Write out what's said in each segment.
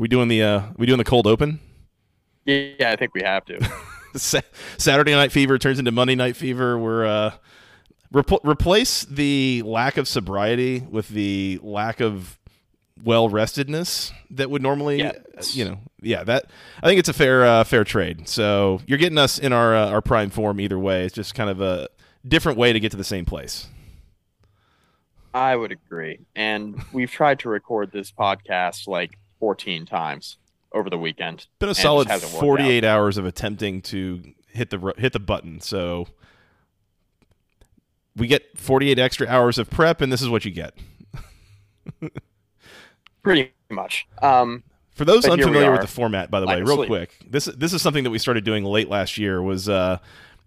We doing the uh we doing the cold open? Yeah, I think we have to. Saturday Night Fever turns into Monday Night Fever. We're uh Repl- replace the lack of sobriety with the lack of well restedness that would normally Yeah. you know yeah that i think it's a fair uh, fair trade so you're getting us in our uh, our prime form either way it's just kind of a different way to get to the same place I would agree. And we've tried to record this podcast like 14 times over the weekend. been a solid just hasn't 48 hours of attempting to hit the hit the button so we get 48 extra hours of prep and this is what you get. Pretty much. Um, For those But here we unfamiliar with the format, by the way, real quick, this this is something that we started doing late last year. Was uh,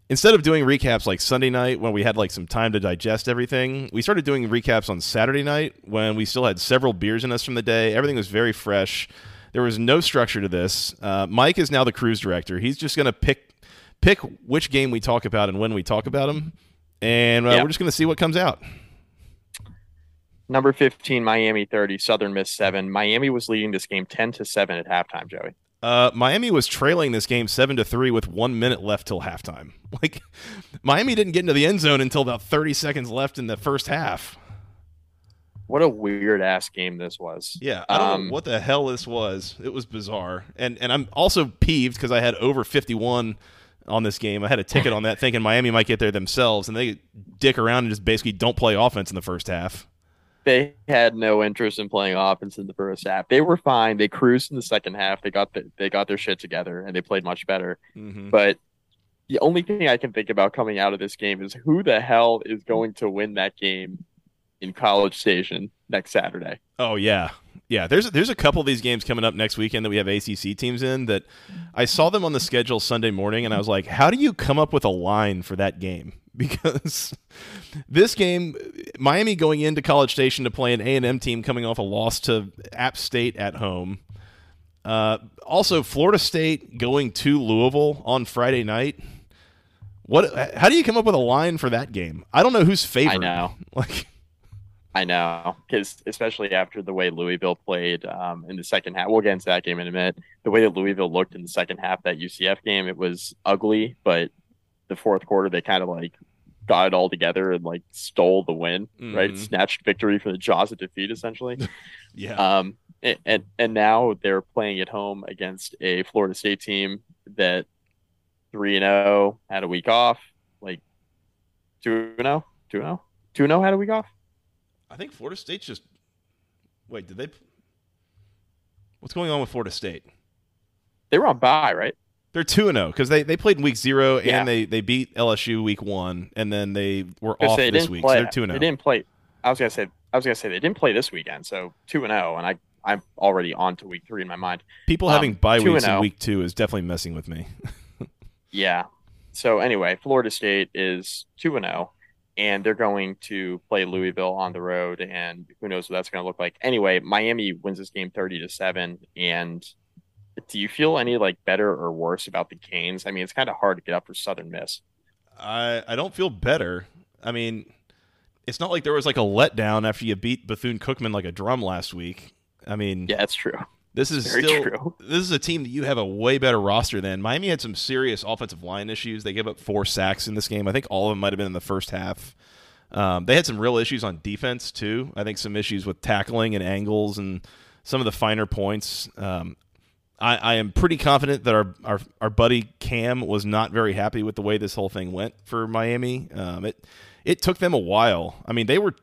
instead of doing recaps like Sunday night when we had like some time to digest everything, we started doing recaps on Saturday night when we still had several beers in us from the day. Everything was very fresh. There was no structure to this. Uh, Mike is now the cruise director. He's just going to pick pick which game we talk about and when we talk about them, and uh, Yeah. we're just going to see what comes out. number 15, Miami 30, Southern Miss 7. Miami was leading this game 10 to 7 at halftime, Joey. Uh, Miami was trailing this game seven to three with one minute left till halftime. Like Miami didn't get into the end zone until about thirty seconds left in the first half. What a weird ass game this was. Yeah, I don't Um, know what the hell this was. It was bizarre, and and I'm also peeved because I had over fifty one on this game. I had a ticket on that, thinking Miami might get there themselves, and they dick around and just basically don't play offense in the first half. They had no interest in playing offense in the first half. They were fine. They cruised in the second half. They got the, they got their shit together and they played much better. Mm-hmm. But the only thing I can think about coming out of this game is who the hell is going to win that game in College Station next Saturday. Oh yeah, yeah. There's there's a couple of these games coming up next weekend that we have ACC teams in. That I saw them on the schedule Sunday morning, and I was like, how do you come up with a line for that game? Because this game, Miami going into College Station to play an A and M team coming off a loss to App State at home. Uh, also, Florida State going to Louisville on Friday night. What? How do you come up with a line for that game? I don't know who's favored. I know. Like, I know, because especially after the way Louisville played um, in the second half, we'll get into that game in a minute. The way that Louisville looked in the second half that UCF game, it was ugly, but the fourth quarter they kind of like got it all together and like stole the win, right? Mhm. Snatched victory from the jaws of defeat, essentially. yeah. Um, and, and and now they're playing at home against a Florida State team that three and zero had a week off, like two and zero, two and zero, two and zero had a week off. I think Florida State's just. Wait, did they? What's going on with Florida State? They were on bye, right? They're two and zero because they, they played in week zero Yeah. and they, they beat LSU week one and then they were off they this week. play- So they're two and oh. They didn't play. I was gonna say. I was gonna say they didn't play this weekend, so two and zero, and I I'm already on to week three in my mind. People um, having bye weeks in oh. week two is definitely messing with me. Yeah. So anyway, Florida State is two and zero, and they're going to play Louisville on the road, and who knows what that's going to look like. Anyway, Miami wins this game thirty to seven, and do you feel any like better or worse about the Canes? I mean, it's kind of hard to get up for Southern Miss. I I don't feel better. I mean, it's not like there was like a letdown after you beat Bethune Cookman like a drum last week. I mean, Yeah, that's true. This is Very still true. this is a team that you have a way better roster than. Miami had some serious offensive line issues. They gave up four sacks in this game. I think all of them might have been in the first half. Um, they had some real issues on defense too. I think some issues with tackling and angles and some of the finer points. Um, I, I am pretty confident that our, our our buddy Cam was not very happy with the way this whole thing went for Miami. Um, it it took them a while. I mean, they were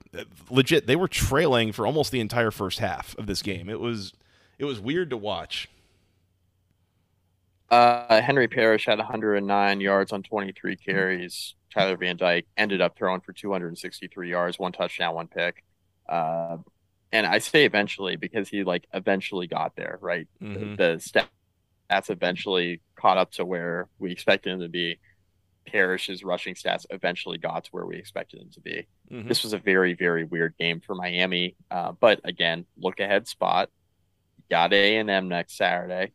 legit. They were trailing for almost the entire first half of this game. It was it was weird to watch. Uh, Henry Parrish had 109 yards on 23 carries. Tyler Van Dyke ended up throwing for 263 yards, one touchdown, one pick. Uh, and I say eventually because he like eventually got there, right? Mhm. The, the stats eventually caught up to where we expected him to be. Parrish's rushing stats eventually got to where we expected him to be. Mhm. This was a very, very weird game for Miami. Uh, but again, look ahead spot. Got A and M next Saturday,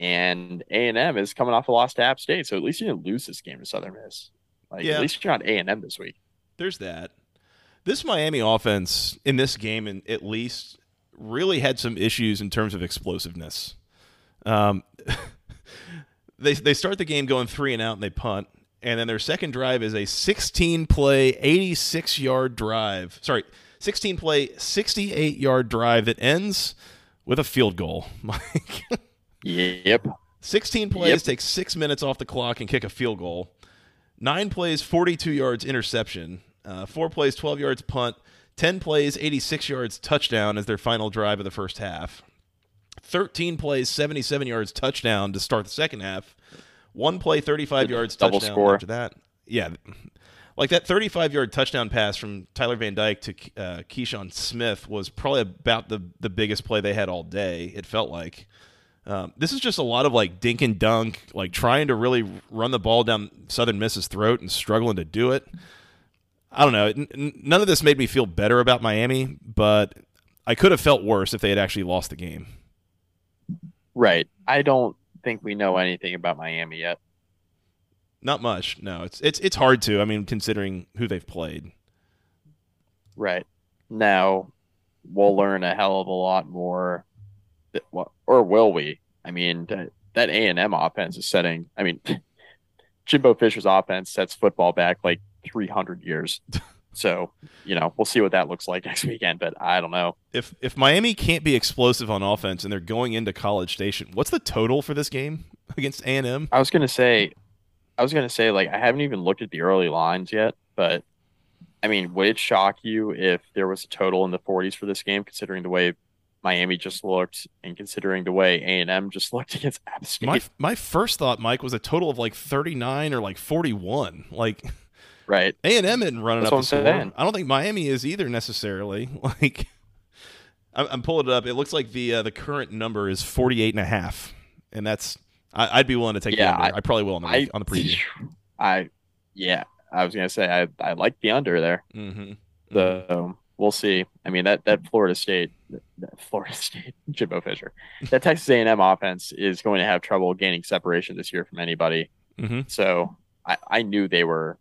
and A and M is coming off a loss to App State, so at least you didn't lose this game to Southern Miss. Like Yeah. at least you're not A and M this week. There's that. This Miami offense in this game, and at least, really had some issues in terms of explosiveness. Um, they they start the game going three and out, and they punt, and then their second drive is a 16 play, 86 yard drive. Sorry, 16 play, 68 yard drive that ends with a field goal. Mike. Yep. 16 plays, Yep. takes six minutes off the clock and kick a field goal. Nine plays, 42 yards interception. Uh, four plays, 12 yards punt. 10 plays, 86 yards touchdown as their final drive of the first half. 13 plays, 77 yards touchdown to start the second half. One play, 35 yards Double touchdown score. after that. Yeah. Like that 35 yard touchdown pass from Tyler Van Dyke to uh, Keyshawn Smith was probably about the, the biggest play they had all day, it felt like. Um, this is just a lot of like dink and dunk, like trying to really run the ball down Southern Miss's throat and struggling to do it. I don't know. N- none of this made me feel better about Miami, but I could have felt worse if they had actually lost the game. Right. I don't think we know anything about Miami yet. Not much. No, it's it's it's hard to. I mean, considering who they've played. Right. Now, we'll learn a hell of a lot more. That, what, or will we? I mean, that, that A&M offense is setting, I mean, Jimbo Fisher's offense sets football back like 300 years. So, you know, we'll see what that looks like next weekend, but I don't know. If if Miami can't be explosive on offense and they're going into College Station, what's the total for this game against A and M? I was going to say, I was going to say, like, I haven't even looked at the early lines yet, but I mean, would it shock you if there was a total in the 40s for this game, considering the way Miami just looked and considering the way A&M just looked against App State? My my first thought, Mike, was a total of like thirty nine or like forty one. Like right. A and M isn't running That's up the score. I don't think Miami is either necessarily. Like I'm, I'm pulling it up. It looks like the uh, the current number is 48 and a half, and that's I, I'd be willing to take Yeah, the under. I, I- probably will on the I, on the preview. I, yeah, I was gonna say I, I like the under there. Mm-hmm. So we'll see. I mean that that Florida State, that Florida State, Jimbo Fisher, that Texas A&M offense is going to have trouble gaining separation this year from anybody. hmm So I, I knew they were.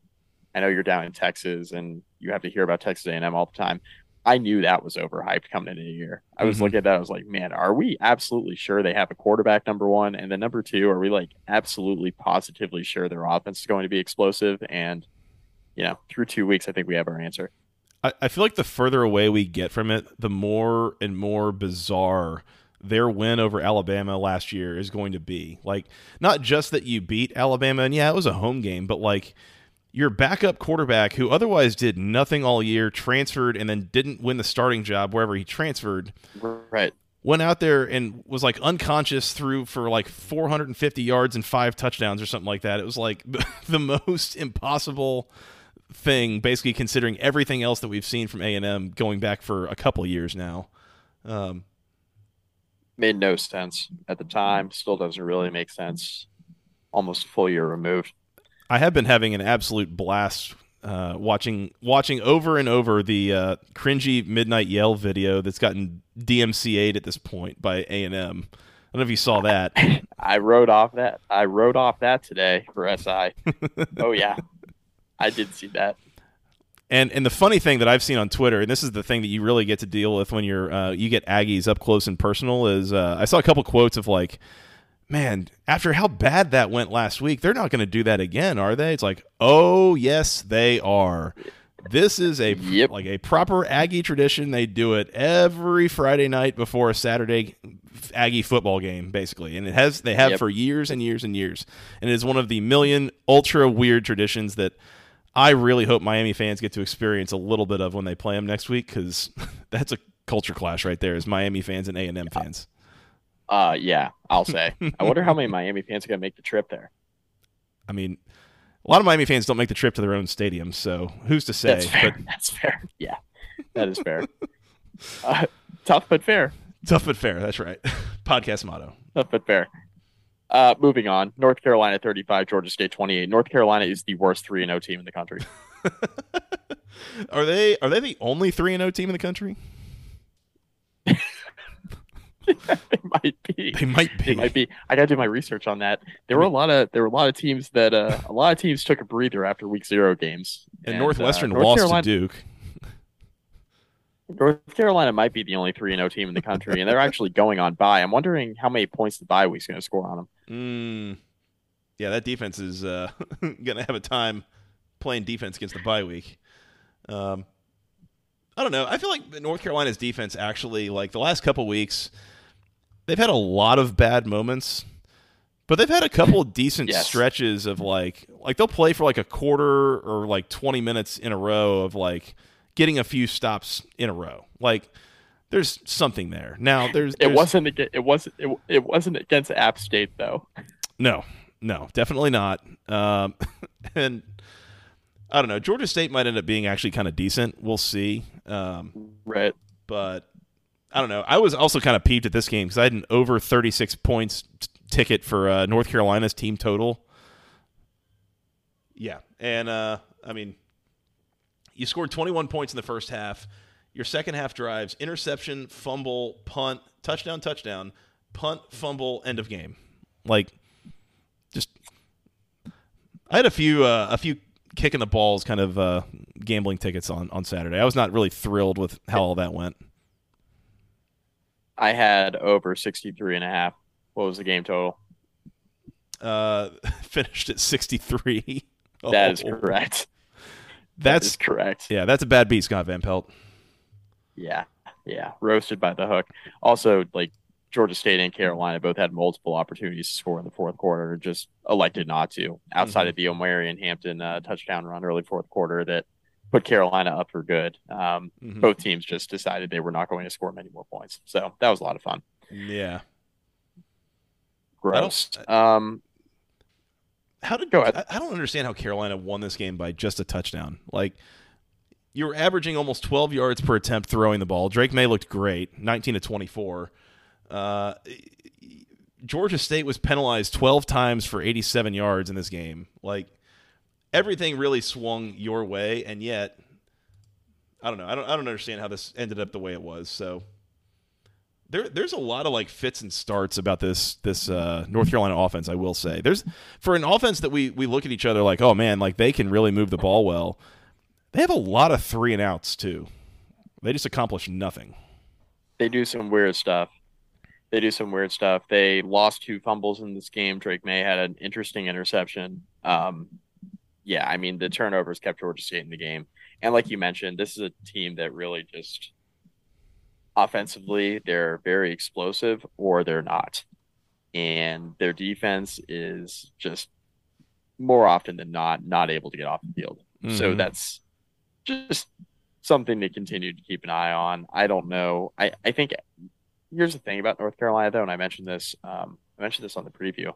I know you're down in Texas and you have to hear about Texas A&M all the time. I knew that was overhyped coming into the year. I was Mhm. looking at that. I was like, man, are we absolutely sure they have a quarterback? Number one, and then number two, are we like absolutely positively sure their offense is going to be explosive? And you know, through two weeks, I think we have our answer. I, I feel like the further away we get from it, the more and more bizarre their win over Alabama last year is going to be. Like, not just that you beat Alabama, and yeah, it was a home game, but like your backup quarterback who otherwise did nothing all year, transferred, and then didn't win the starting job wherever he transferred, Right. went out there and was like unconscious through for like 450 yards and five touchdowns or something like that. It was like the most impossible thing, basically considering everything else that we've seen from A and M going back for a couple of years now. Um, Made no sense at the time. Still doesn't really make sense. Almost a full year removed. I have been having an absolute blast uh, watching watching over and over the uh, cringy midnight yell video that's gotten DMCA'd at this point by A and M. I don't know if you saw that. I wrote off that. I wrote off that today for SI. oh yeah, I did see that. And and the funny thing that I've seen on Twitter, and this is the thing that you really get to deal with when you're uh, you get Aggies up close and personal, is uh, I saw a couple quotes of like, man, after how bad that went last week, they're not going to do that again, are they? It's like, oh yes, they are. This is a Yep. like a proper Aggie tradition. They do it every Friday night before a Saturday Aggie football game, basically, and it has they have Yep. for years and years and years, and it is one of the million ultra weird traditions that I really hope Miami fans get to experience a little bit of when they play them next week because that's a culture clash right there. Is Miami fans and A and M fans? Uh, yeah, I'll say. I wonder how many Miami fans are gonna make the trip there. I mean, a lot of Miami fans don't make the trip to their own stadium, so who's to say? That's fair. But That's fair. Yeah, that is fair. Uh, tough but fair. Tough but fair. That's right. Podcast motto. Tough but fair. Uh, moving on. North Carolina 35, Georgia State 28. North Carolina is the worst 3 0 team in the country. are they are they the only 3 0 team in the country? they might be. They might be. They might be. I got to do my research on that. There were a lot of there were a lot of teams that uh, a lot of teams took a breather after week 0 games. And, and Northwestern uh, North lost Carolina, to Duke. North Carolina might be the only 3 0 team in the country, and they're actually going on bye. I'm wondering how many points the bye week's going to score on them. Mm, yeah, that defense is uh, going to have a time playing defense against the bye week. Um, I don't know. I feel like North Carolina's defense actually, like the last couple weeks, they've had a lot of bad moments, but they've had a couple decent yes. stretches of like, like they'll play for like a quarter or like 20 minutes in a row of like getting a few stops in a row. Like there's something there. Now there's, there's it wasn't it wasn't it, it wasn't against App State though. No, no, definitely not. Um, and I don't know. Georgia State might end up being actually kind of decent. We'll see. Um, right. But I don't know. I was also kind of peeved at this game because I had an over 36 points t- ticket for uh, North Carolina's team total. Yeah, and uh, I mean, you scored 21 points in the first half. Your second half drives interception, fumble, punt, touchdown, touchdown, punt, fumble, end of game. Like, just I had a few uh, a few kicking the balls kind of uh, gambling tickets on on Saturday. I was not really thrilled with how all that went. I had over 63 and a half. What was the game total? Uh, finished at 63. That oh. is correct. That's that correct. Yeah, that's a bad beat, Scott Van Pelt. Yeah, yeah, roasted by the hook. Also, like Georgia State and Carolina both had multiple opportunities to score in the fourth quarter, just elected not to. Outside mm-hmm. of the Omarion Hampton uh, touchdown run early fourth quarter that put Carolina up for good. Um, mm-hmm. Both teams just decided they were not going to score many more points. So that was a lot of fun. Yeah. Gross. Um, how did go ahead. I, I don't understand how Carolina won this game by just a touchdown. Like you were averaging almost 12 yards per attempt throwing the ball. Drake Maye looked great, 19 to 24. Uh, Georgia State was penalized 12 times for 87 yards in this game. Like everything really swung your way, and yet I don't know. I don't. I don't understand how this ended up the way it was. So there there's a lot of like fits and starts about this this uh, North Carolina offense. I will say there's for an offense that we we look at each other like oh man like they can really move the ball well. They have a lot of three and outs too. They just accomplish nothing. They do some weird stuff. They do some weird stuff. They lost two fumbles in this game. Drake Maye had an interesting interception. Um, yeah, I mean the turnovers kept Georgia State in the game, and like you mentioned, this is a team that really just offensively, they're very explosive or they're not. And their defense is just more often than not not able to get off the field. Mm-hmm. So that's just something to continue to keep an eye on. I don't know. I, I think here's the thing about North Carolina though, and I mentioned this um, I mentioned this on the preview.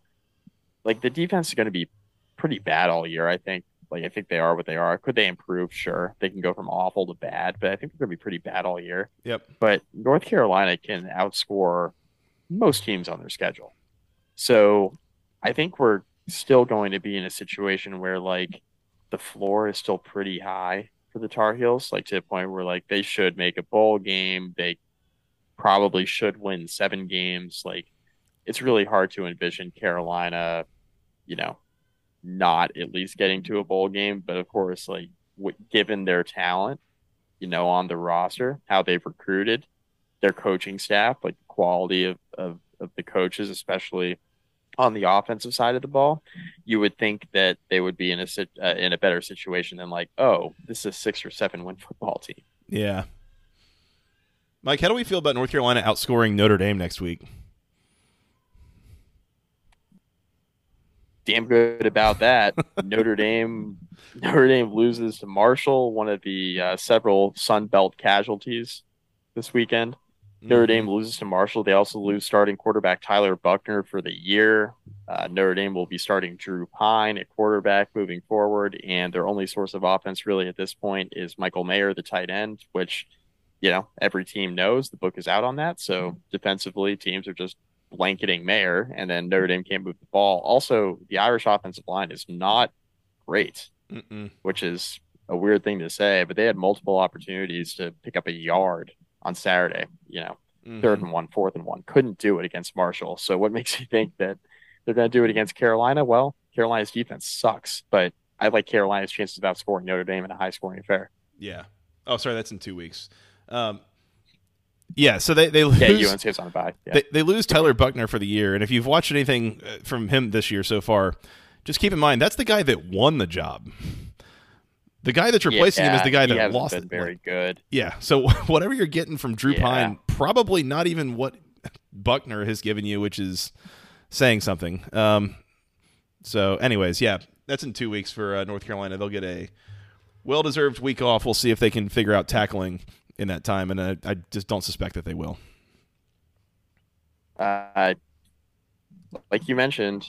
Like the defense is going to be pretty bad all year, I think. Like I think they are what they are. Could they improve? Sure, they can go from awful to bad, but I think they're going to be pretty bad all year. Yep. But North Carolina can outscore most teams on their schedule, so I think we're still going to be in a situation where like the floor is still pretty high for the Tar Heels, like to the point where like they should make a bowl game. They probably should win seven games. Like it's really hard to envision Carolina, you know, not at least getting to a bowl game. But of course, like w- given their talent, you know, on the roster, how they've recruited, their coaching staff, like quality of, of, of the coaches, especially on the offensive side of the ball, you would think that they would be in a uh, in a better situation than like, oh, this is a six or seven win football team. Yeah. Mike, how do we feel about North Carolina outscoring Notre Dame next week? Damn good about that. Notre Dame, Notre Dame loses to Marshall, one of the uh, several Sun Belt casualties this weekend. Mm-hmm. Notre Dame loses to Marshall. They also lose starting quarterback Tyler Buchner for the year. Uh, Notre Dame will be starting Drew Pyne at quarterback moving forward, and their only source of offense really at this point is Michael Mayer, the tight end, which you know, every team knows the book is out on that. So defensively, teams are just blanketing Mayer, and then Notre Dame can't move the ball. Also, the Irish offensive line is not great, Mm-mm. which is a weird thing to say, but they had multiple opportunities to pick up a yard on Saturday, you know, Mhm. third and one, fourth and one. Couldn't do it against Marshall. So what makes you think that they're going to do it against Carolina? Well, Carolina's defense sucks, but I like Carolina's chances of outscoring Notre Dame in a high scoring affair. Yeah. Oh, sorry, that's in two weeks. Um, yeah, so they they lose. Yeah, UNC is on a bye. Yeah. They, they lose Tyler Buchner for the year, and if you've watched anything uh, from him this year so far, just keep in mind that's the guy that won the job. The guy that's replacing him is the guy that lost been it. very good. Yeah. So whatever you're getting from Drew Yeah. Pyne, probably not even what Buchner has given you, which is saying something. Um, so, anyways, yeah, that's in two weeks for uh, North Carolina. They'll get a well-deserved week off. We'll see if they can figure out tackling in that time, and uh, I just don't suspect that they will. Uh, like you mentioned,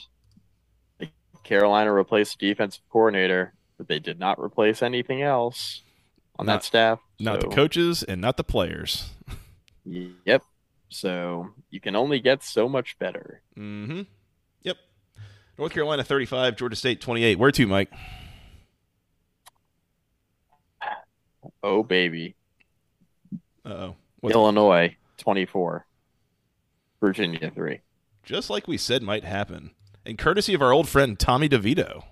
Carolina replaced the defensive coordinator, but they did not replace anything else on Not- that staff. Not So, the coaches and not the players. Yep. So you can only get so much better. Mm-hmm. Yep. North Carolina 35, Georgia State 28. Where to, Mike? Oh baby, Uh-oh. What's Illinois twenty four, Virginia three. just like we said might happen. And courtesy of our old friend Tommy DeVito.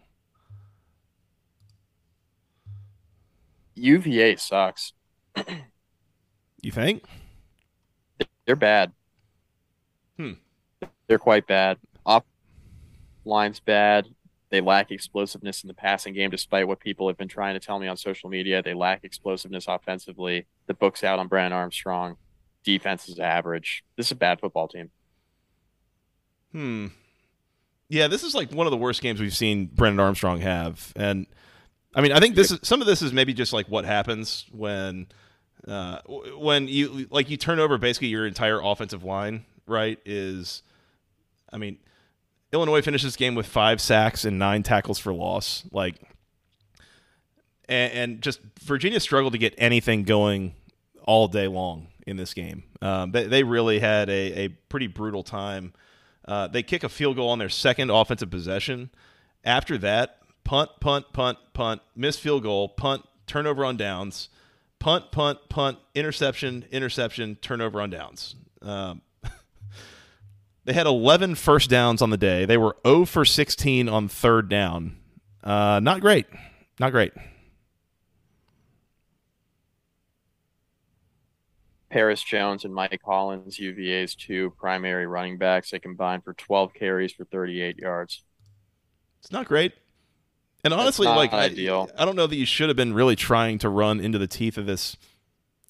UVA sucks. You think? They're bad. Hmm. They're quite bad. Off line's bad. They lack explosiveness in the passing game, despite what people have been trying to tell me on social media. They lack explosiveness offensively. The book's out on Brennan Armstrong. Defense is average. This is a bad football team. Hmm. Yeah, this is like one of the worst games we've seen Brennan Armstrong have, and I mean, I think this is some of this is maybe just like what happens when, uh, when you like you turn over basically your entire offensive line. Right? Is, I mean, Illinois finished this game with five sacks and nine tackles for loss. Like, and, and just Virginia struggled to get anything going all day long in this game. Um, they, they really had a, a pretty brutal time. Uh, they kick a field goal on their second offensive possession. After that, punt, punt, punt, punt, missed field goal, punt, turnover on downs, punt, punt, punt, interception, interception, turnover on downs. Um, they had 11 first downs on the day. They were 0 for 16 on third down. Uh, not great. Not great. Perris Jones and Mike Hollins, UVA's two primary running backs, they combined for 12 carries for 38 yards. It's not great. And honestly, like I. I don't know that you should have been really trying to run into the teeth of this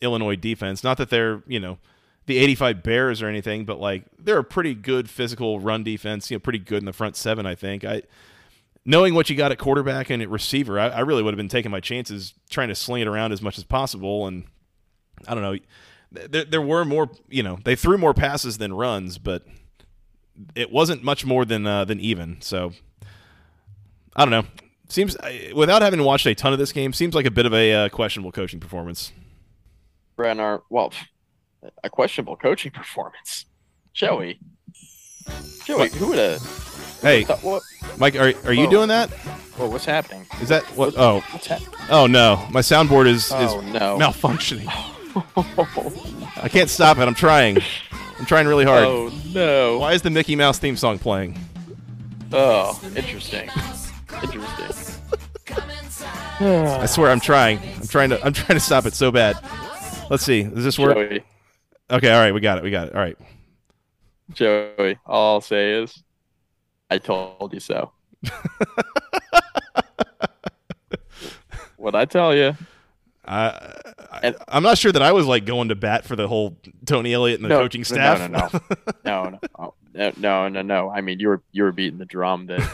Illinois defense. Not that they're, you know, the 85 Bears or anything, but like they're a pretty good physical run defense, you know, pretty good in the front seven, I think. I knowing what you got at quarterback and at receiver, I, I really would have been taking my chances trying to sling it around as much as possible and I don't know. There, there were more, you know, they threw more passes than runs, but it wasn't much more than uh, than even. So I don't know. Seems without having watched a ton of this game, seems like a bit of a uh, questionable coaching performance. Brenner, well, a questionable coaching performance. Joey. Joey, who would have Hey, thought what Mike, are are you Whoa. doing that? well, what's happening? Is that what? Oh, What's oh no, my soundboard is Oh is no. malfunctioning. I can't stop it. I'm trying. I'm trying really hard. Oh no. Why is the Mickey Mouse theme song playing? Oh, interesting. Interesting. I swear I'm trying. I'm trying to I'm trying to stop it so bad. Let's see. Does this work? Joey, Okay, all right, we got it. We got it. All right. Joey, all I'll say is I told you so. what I tell you. I, I I'm not sure that I was like going to bat for the whole Tony Elliott and the No, coaching staff. no, no, No, no, oh, no, no, no, no. I mean, you were you were beating the drum that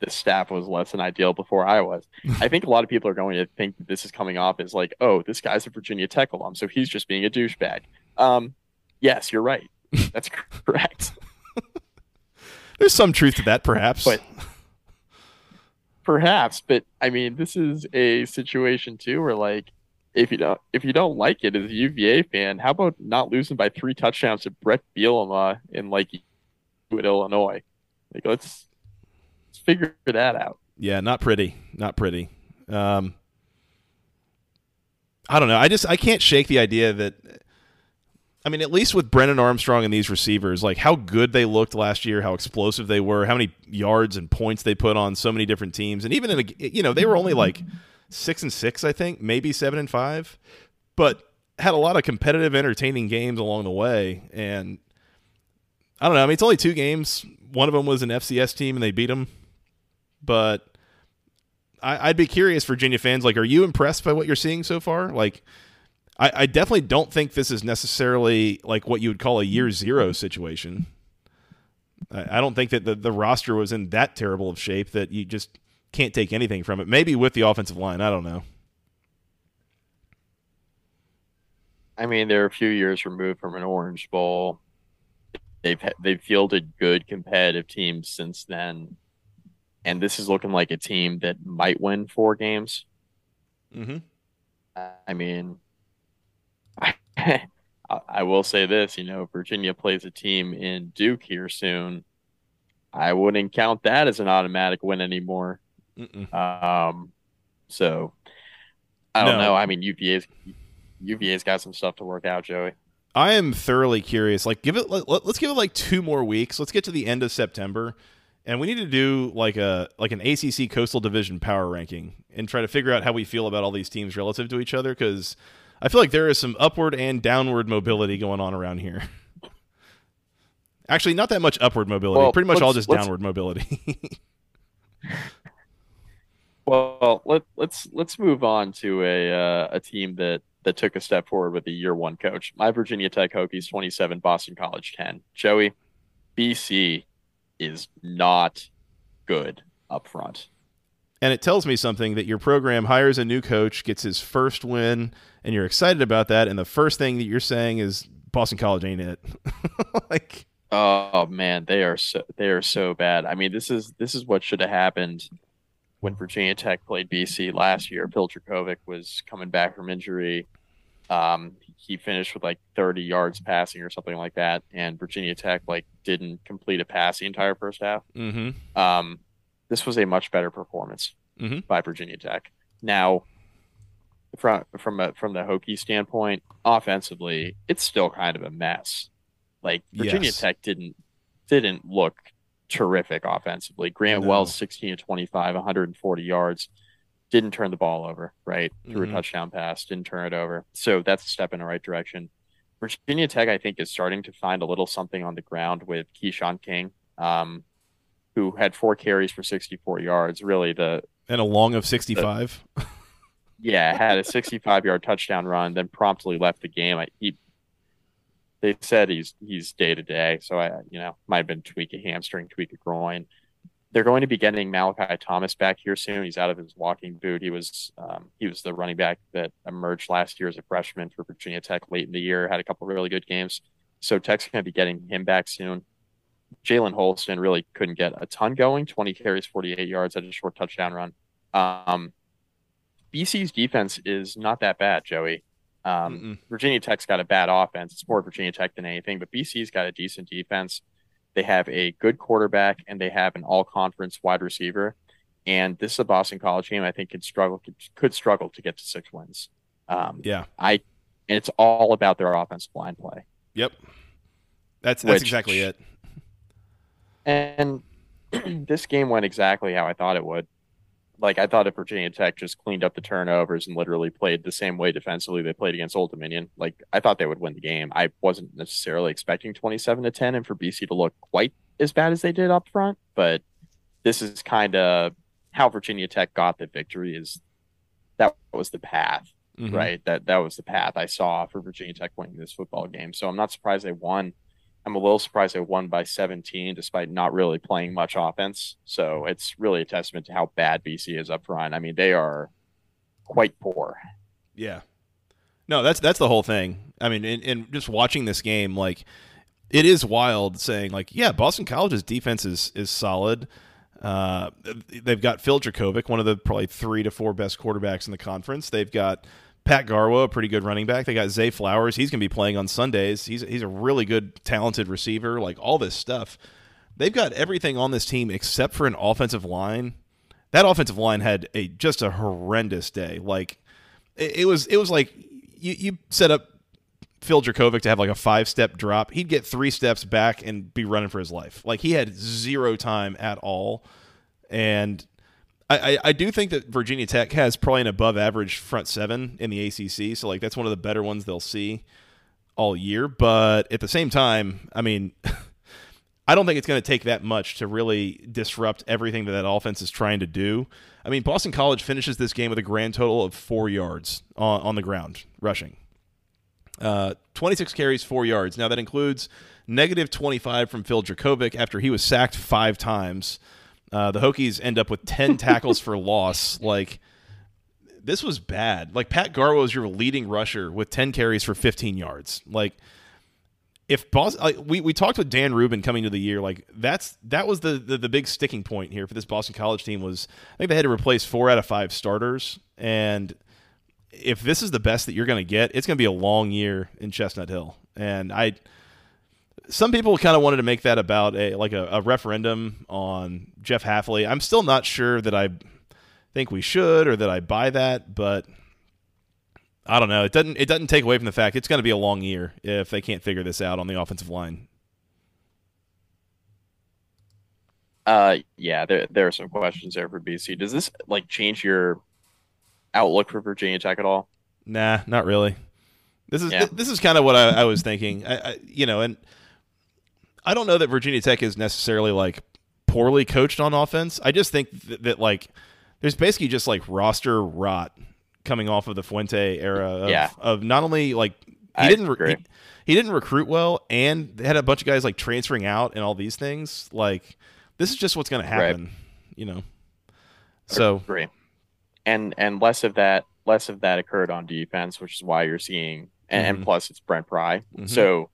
the staff was less than ideal before I was. I think a lot of people are going to think that this is coming off as like, oh, this guy's a Virginia Tech alum, so he's just being a douchebag. Um, yes, you're right. That's correct. There's some truth to that, perhaps. But- Perhaps, but I mean, this is a situation too where like if you don't if you don't like it as a UVA fan, how about not losing by three touchdowns to Bret Bielema in like with Illinois? Like let's let's figure that out. Yeah, not pretty, not pretty. Um, I don't know. I just I can't shake the idea that. I mean, at least with Brennan Armstrong and these receivers, like how good they looked last year, how explosive they were, how many yards and points they put on so many different teams, and even in a, you know they were only like six and six, I think, maybe seven and five, but had a lot of competitive, entertaining games along the way. And I don't know. I mean, it's only two games. One of them was an FCS team, and they beat them. But I, would be curious, Virginia fans. Like, are you impressed by what you're seeing so far? Like, I, I definitely don't think this is necessarily like what you would call a year zero situation. I, I don't think that the, the roster was in that terrible of shape that you just can't take anything from it. Maybe with the offensive line, I don't know. I mean, they're a few years removed from an Orange Bowl. They've they've fielded good competitive teams since then, and this is looking like a team that might win four games. Mm-hmm. I mean, I, I will say this: you know, Virginia plays a team in Duke here soon. I wouldn't count that as an automatic win anymore. Mm-mm. Um, so I don't no. know. I mean, UVA's UVA's got some stuff to work out, Joey. I am thoroughly curious. Like, give it. Let, us give it like two more weeks. Let's get to the end of September, and we need to do like a like an ACC Coastal Division power ranking and try to figure out how we feel about all these teams relative to each other. Because I feel like there is some upward and downward mobility going on around here. Actually, not that much upward mobility. Well, Pretty much all just downward mobility. Well, let, let's let's move on to a uh, a team that that took a step forward with a year one coach. My Virginia Tech Hokies 27, Boston College 10. Joey, BC is not good up front. And it tells me something that your program hires a new coach, gets his first win, and you're excited about that. And the first thing that you're saying is Boston College ain't it. like, oh man, they are so they are so bad. I mean, this is this is what should have happened when Virginia Tech played BC last year, Phil Jurkovec was coming back from injury. Um, he finished with like 30 yards passing or something like that, and Virginia Tech like didn't complete a pass the entire first half. Mm-hmm. Um, this was a much better performance mm-hmm. by Virginia Tech. Now, from from a, from the Hokie standpoint, offensively, it's still kind of a mess. Like Virginia yes. Tech didn't didn't look terrific offensively. Grant Wells, 16 to 25, 140 yards. Didn't turn the ball over, right? Threw mm-hmm. a touchdown pass, didn't turn it over. So that's a step in the right direction. Virginia Tech, I think, is starting to find a little something on the ground with Keshawn King, um, who had four carries for 64 yards. Really, the and a long of 65. yeah, had a 65 yard touchdown run, then promptly left the game. I, he they said he's he's day to day, so I you know might have been tweak a hamstring, tweak a groin. They're going to be getting Malachi Thomas back here soon. He's out of his walking boot. He was um, he was the running back that emerged last year as a freshman for Virginia Tech late in the year. Had a couple really good games. So Tech's going to be getting him back soon. Jalen Holston really couldn't get a ton going. 20 carries, 48 yards, had a short touchdown run. Um, BC's defense is not that bad, Joey. Um, Virginia Tech's got a bad offense. It's more Virginia Tech than anything, but BC's got a decent defense. They have a good quarterback and they have an all conference wide receiver. And this is a Boston College team I think could struggle could, could struggle to get to six wins. Um, yeah, I and it's all about their offensive line play. Yep, that's that's which, exactly it. And this game went exactly how I thought it would like I thought if Virginia Tech just cleaned up the turnovers and literally played the same way defensively they played against Old Dominion, like I thought they would win the game. I wasn't necessarily expecting 27 to 10 and for BC to look quite as bad as they did up front, but this is kind of how Virginia Tech got the victory is that was the path, mm-hmm. right? That that was the path I saw for Virginia Tech winning this football game. So I'm not surprised they won. I'm a little surprised they won by 17 despite not really playing much offense. So it's really a testament to how bad BC is up front. I mean, they are quite poor. Yeah. No, that's that's the whole thing. I mean, and, just watching this game, like it is wild saying like, yeah, Boston College's defense is is solid. Uh, they've got Phil Jurkovec, one of the probably three to four best quarterbacks in the conference. They've got Pat Garwo, a pretty good running back. They got Zay Flowers. He's going to be playing on Sundays. He's he's a really good, talented receiver. Like all this stuff, they've got everything on this team except for an offensive line. That offensive line had a just a horrendous day. Like it, it was it was like you you set up Phil Jurkovec to have like a five step drop. He'd get three steps back and be running for his life. Like he had zero time at all, and I, I, do think that Virginia Tech has probably an above average front seven in the ACC. So like that's one of the better ones they'll see all year. But at the same time, I mean, I don't think it's going to take that much to really disrupt everything that that offense is trying to do. I mean, Boston College finishes this game with a grand total of four yards on, on the ground rushing. Uh, 26 carries, four yards. Now that includes negative 25 from Phil Jurkovec after he was sacked five times. Uh, the Hokies end up with 10 tackles for loss. Like, this was bad. Like, Pat Garwo is your leading rusher with 10 carries for 15 yards. Like, if Boston, like, we, we talked with Dan Rubin coming to the year, like that's that was the, the the big sticking point here for this Boston College team was I think they had to replace four out of five starters, and if this is the best that you're going to get, it's going to be a long year in Chestnut Hill. And I, some people kind of wanted to make that about a like a, a, referendum on Jeff Hafley. I'm still not sure that I think we should or that I buy that, but I don't know. It doesn't it doesn't take away from the fact it's going to be a long year if they can't figure this out on the offensive line. Uh, yeah, there there are some questions there for BC. Does this like change your outlook for Virginia Tech at all? Nah, not really. This is yeah. this is kind of what I, I was thinking. I, I, you know, and I don't know that Virginia Tech is necessarily like poorly coached on offense. I just think that, that like there's basically just like roster rot coming off of the Fuente era of, yeah. of not only like he didn't re- he, he, didn't recruit well and they had a bunch of guys like transferring out and all these things like this is just what's going to happen right. you know so agree. and and less of that less of that occurred on defense which is why you're seeing and, mm-hmm. and plus it's Brent Pry mm-hmm. so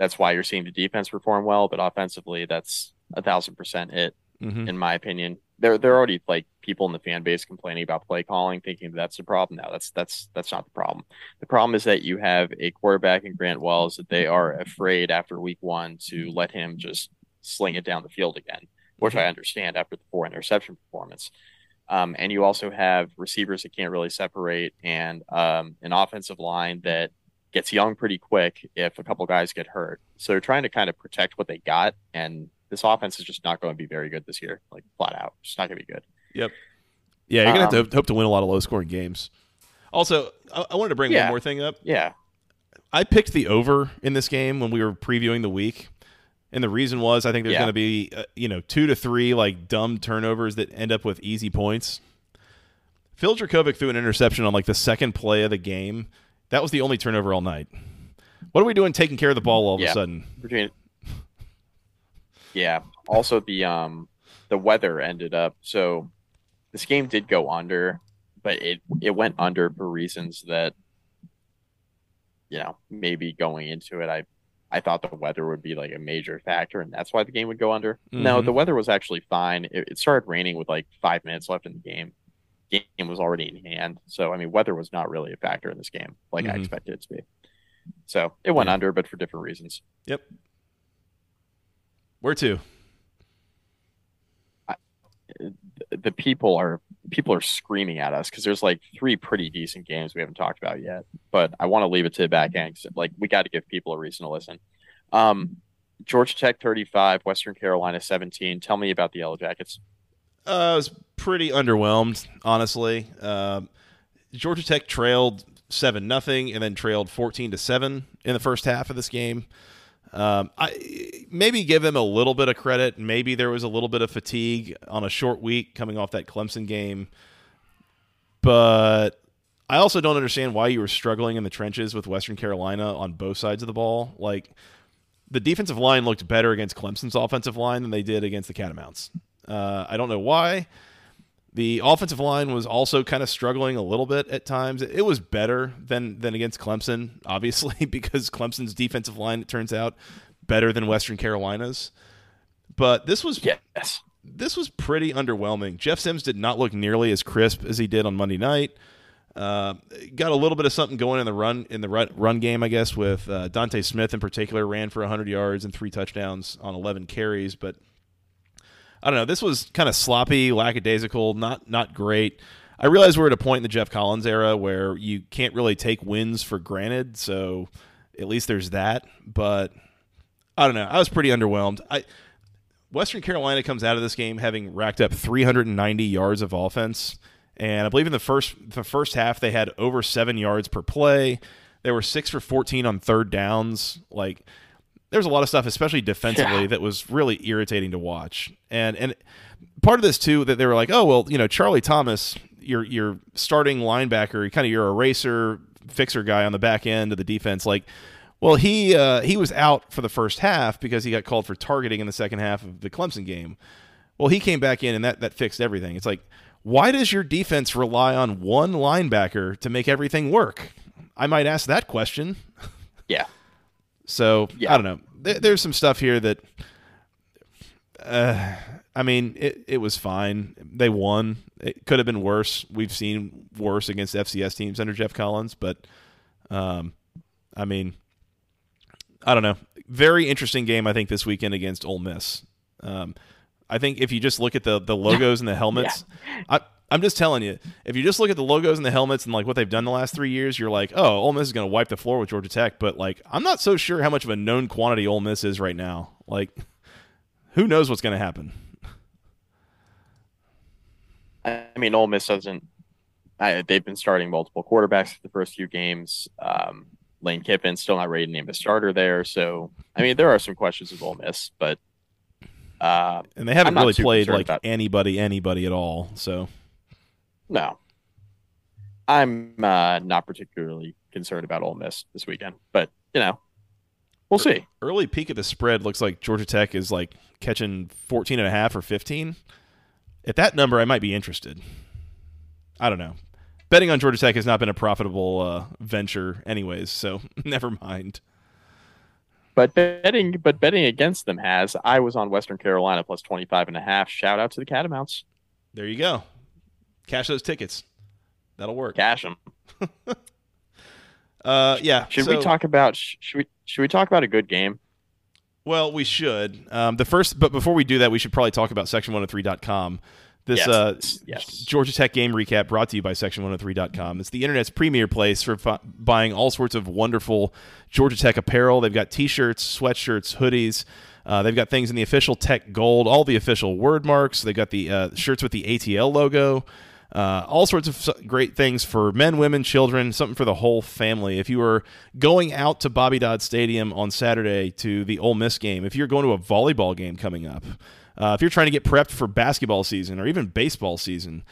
that's why you're seeing the defense perform well. But offensively, that's a thousand percent it, mm-hmm. in my opinion. There, there are already like people in the fan base complaining about play calling, thinking that's the problem. Now, that's that's that's not the problem. The problem is that you have a quarterback in Grant Wells that they are afraid after week one to let him just sling it down the field again, which I mm-hmm. understand after the four interception performance. Um, and you also have receivers that can't really separate and um, an offensive line that gets young pretty quick if a couple guys get hurt. So they're trying to kind of protect what they got, and this offense is just not going to be very good this year, like flat out. It's not going to be good. Yep. Yeah, you're gonna um, have to hope to win a lot of low scoring games. Also, I, I wanted to bring yeah, one more thing up. Yeah. I picked the over in this game when we were previewing the week. And the reason was I think there's yeah. going to be, uh, you know, two to three like dumb turnovers that end up with easy points. Phil Jurkovec threw an interception on like the second play of the game that was the only turnover all night. What are we doing taking care of the ball all of yeah. a sudden? Virginia. Yeah. Also the um the weather ended up so this game did go under, but it it went under for reasons that you know, maybe going into it I I thought the weather would be like a major factor and that's why the game would go under. Mm-hmm. No, the weather was actually fine. It, it started raining with like 5 minutes left in the game game was already in hand. So I mean, weather was not really a factor in this game, like mm-hmm. I expected it to be. So it went yeah. under, but for different reasons. Yep. Where to? the people are people are screaming at us because there's like three pretty decent games we haven't talked about yet. But I want to leave it to the back end. Like we got to give people a reason to listen. Um, Georgia Tech 35, Western Carolina 17. Tell me about the Yellow Jackets. Uh, I was pretty underwhelmed, honestly. Uh, Georgia Tech trailed seven nothing, and then trailed fourteen to seven in the first half of this game. Um, I maybe give them a little bit of credit. Maybe there was a little bit of fatigue on a short week coming off that Clemson game, but I also don't understand why you were struggling in the trenches with Western Carolina on both sides of the ball. Like the defensive line looked better against Clemson's offensive line than they did against the Catamounts. Uh, I don't know why. The offensive line was also kind of struggling a little bit at times. It was better than than against Clemson, obviously, because Clemson's defensive line, it turns out, better than Western Carolina's. But this was yes. this was pretty underwhelming. Jeff Sims did not look nearly as crisp as he did on Monday night. Uh, got a little bit of something going in the run in the run, run game, I guess, with uh, Dontae Smith in particular ran for 100 yards and three touchdowns on 11 carries. But I don't know. This was kind of sloppy, lackadaisical, not not great. I realize we're at a point in the Geoff Collins era where you can't really take wins for granted. So at least there's that. But I don't know. I was pretty underwhelmed. I Western Carolina comes out of this game having racked up 390 yards of offense, and I believe in the first the first half they had over seven yards per play. They were six for 14 on third downs. Like there's a lot of stuff, especially defensively, yeah. that was really irritating to watch. And and part of this too that they were like, oh well, you know, Charlie Thomas, your your starting linebacker, kind of your eraser fixer guy on the back end of the defense, like well, he uh, he was out for the first half because he got called for targeting in the second half of the Clemson game. Well, he came back in and that that fixed everything. It's like, why does your defense rely on one linebacker to make everything work? I might ask that question. Yeah. So yeah. I don't know. There, there's some stuff here that, uh, I mean, it it was fine. They won. It could have been worse. We've seen worse against FCS teams under Geoff Collins, but, um, I mean I don't know. Very interesting game, I think, this weekend against Ole Miss. Um, I think if you just look at the the logos and the helmets, yeah. I, I'm just telling you, if you just look at the logos and the helmets and like what they've done the last three years, you're like, oh, Ole Miss is going to wipe the floor with Georgia Tech. But like, I'm not so sure how much of a known quantity Ole Miss is right now. Like, who knows what's going to happen? I mean, Ole Miss doesn't. I, they've been starting multiple quarterbacks for the first few games. Um, Lane Kiffin still not ready to name a starter there. So I mean, there are some questions with Ole Miss, but uh, and they haven't really played like anybody, anybody at all. So no, I'm uh, not particularly concerned about Ole Miss this weekend, but you know, we'll see. Early peak of the spread looks like Georgia Tech is like catching 14 and a half or 15. At that number, I might be interested. I don't know betting on Georgia Tech has not been a profitable uh, venture, anyways. So never mind. But betting, but betting against them has. I was on Western Carolina plus 25 and a half. Shout out to the Catamounts. There you go. Cash those tickets. That'll work. Cash them. uh, yeah. Should so, we talk about? Should we? Should we talk about a good game? Well, we should. Um, the first, but before we do that, we should probably talk about section103.com. This yes. Uh, yes. Georgia Tech game recap brought to you by Section103.com. It's the internet's premier place for buying all sorts of wonderful Georgia Tech apparel. They've got T-shirts, sweatshirts, hoodies. Uh, they've got things in the official Tech gold, all the official word marks. They've got the uh, shirts with the ATL logo. Uh, all sorts of great things for men, women, children, something for the whole family. If you are going out to Bobby Dodd Stadium on Saturday to the Ole Miss game, if you're going to a volleyball game coming up, uh, if you're trying to get prepped for basketball season or even baseball season,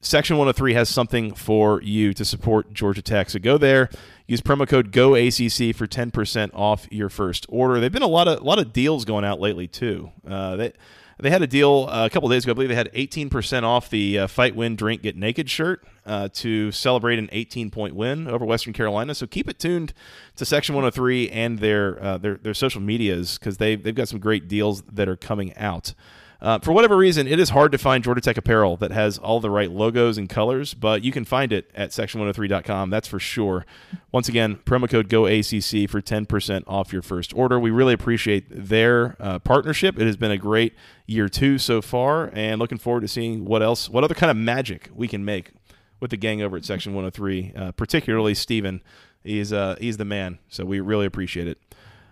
Section 103 has something for you to support Georgia Tech. So go there, use promo code GOACC for 10% off your first order. They've been a lot of a lot of deals going out lately too. Uh, they they had a deal uh, a couple days ago. I believe they had 18% off the uh, Fight, Win, Drink, Get Naked shirt uh, to celebrate an 18 point win over Western Carolina. So keep it tuned to Section 103 and their uh, their, their social medias because they they've got some great deals that are coming out. Uh, for whatever reason, it is hard to find Georgia Tech apparel that has all the right logos and colors, but you can find it at section103.com. That's for sure. Once again, promo code GOACC for 10% off your first order. We really appreciate their uh, partnership. It has been a great year two so far, and looking forward to seeing what else, what other kind of magic we can make with the gang over at Section 103, uh, particularly Steven. He's, uh, he's the man, so we really appreciate it.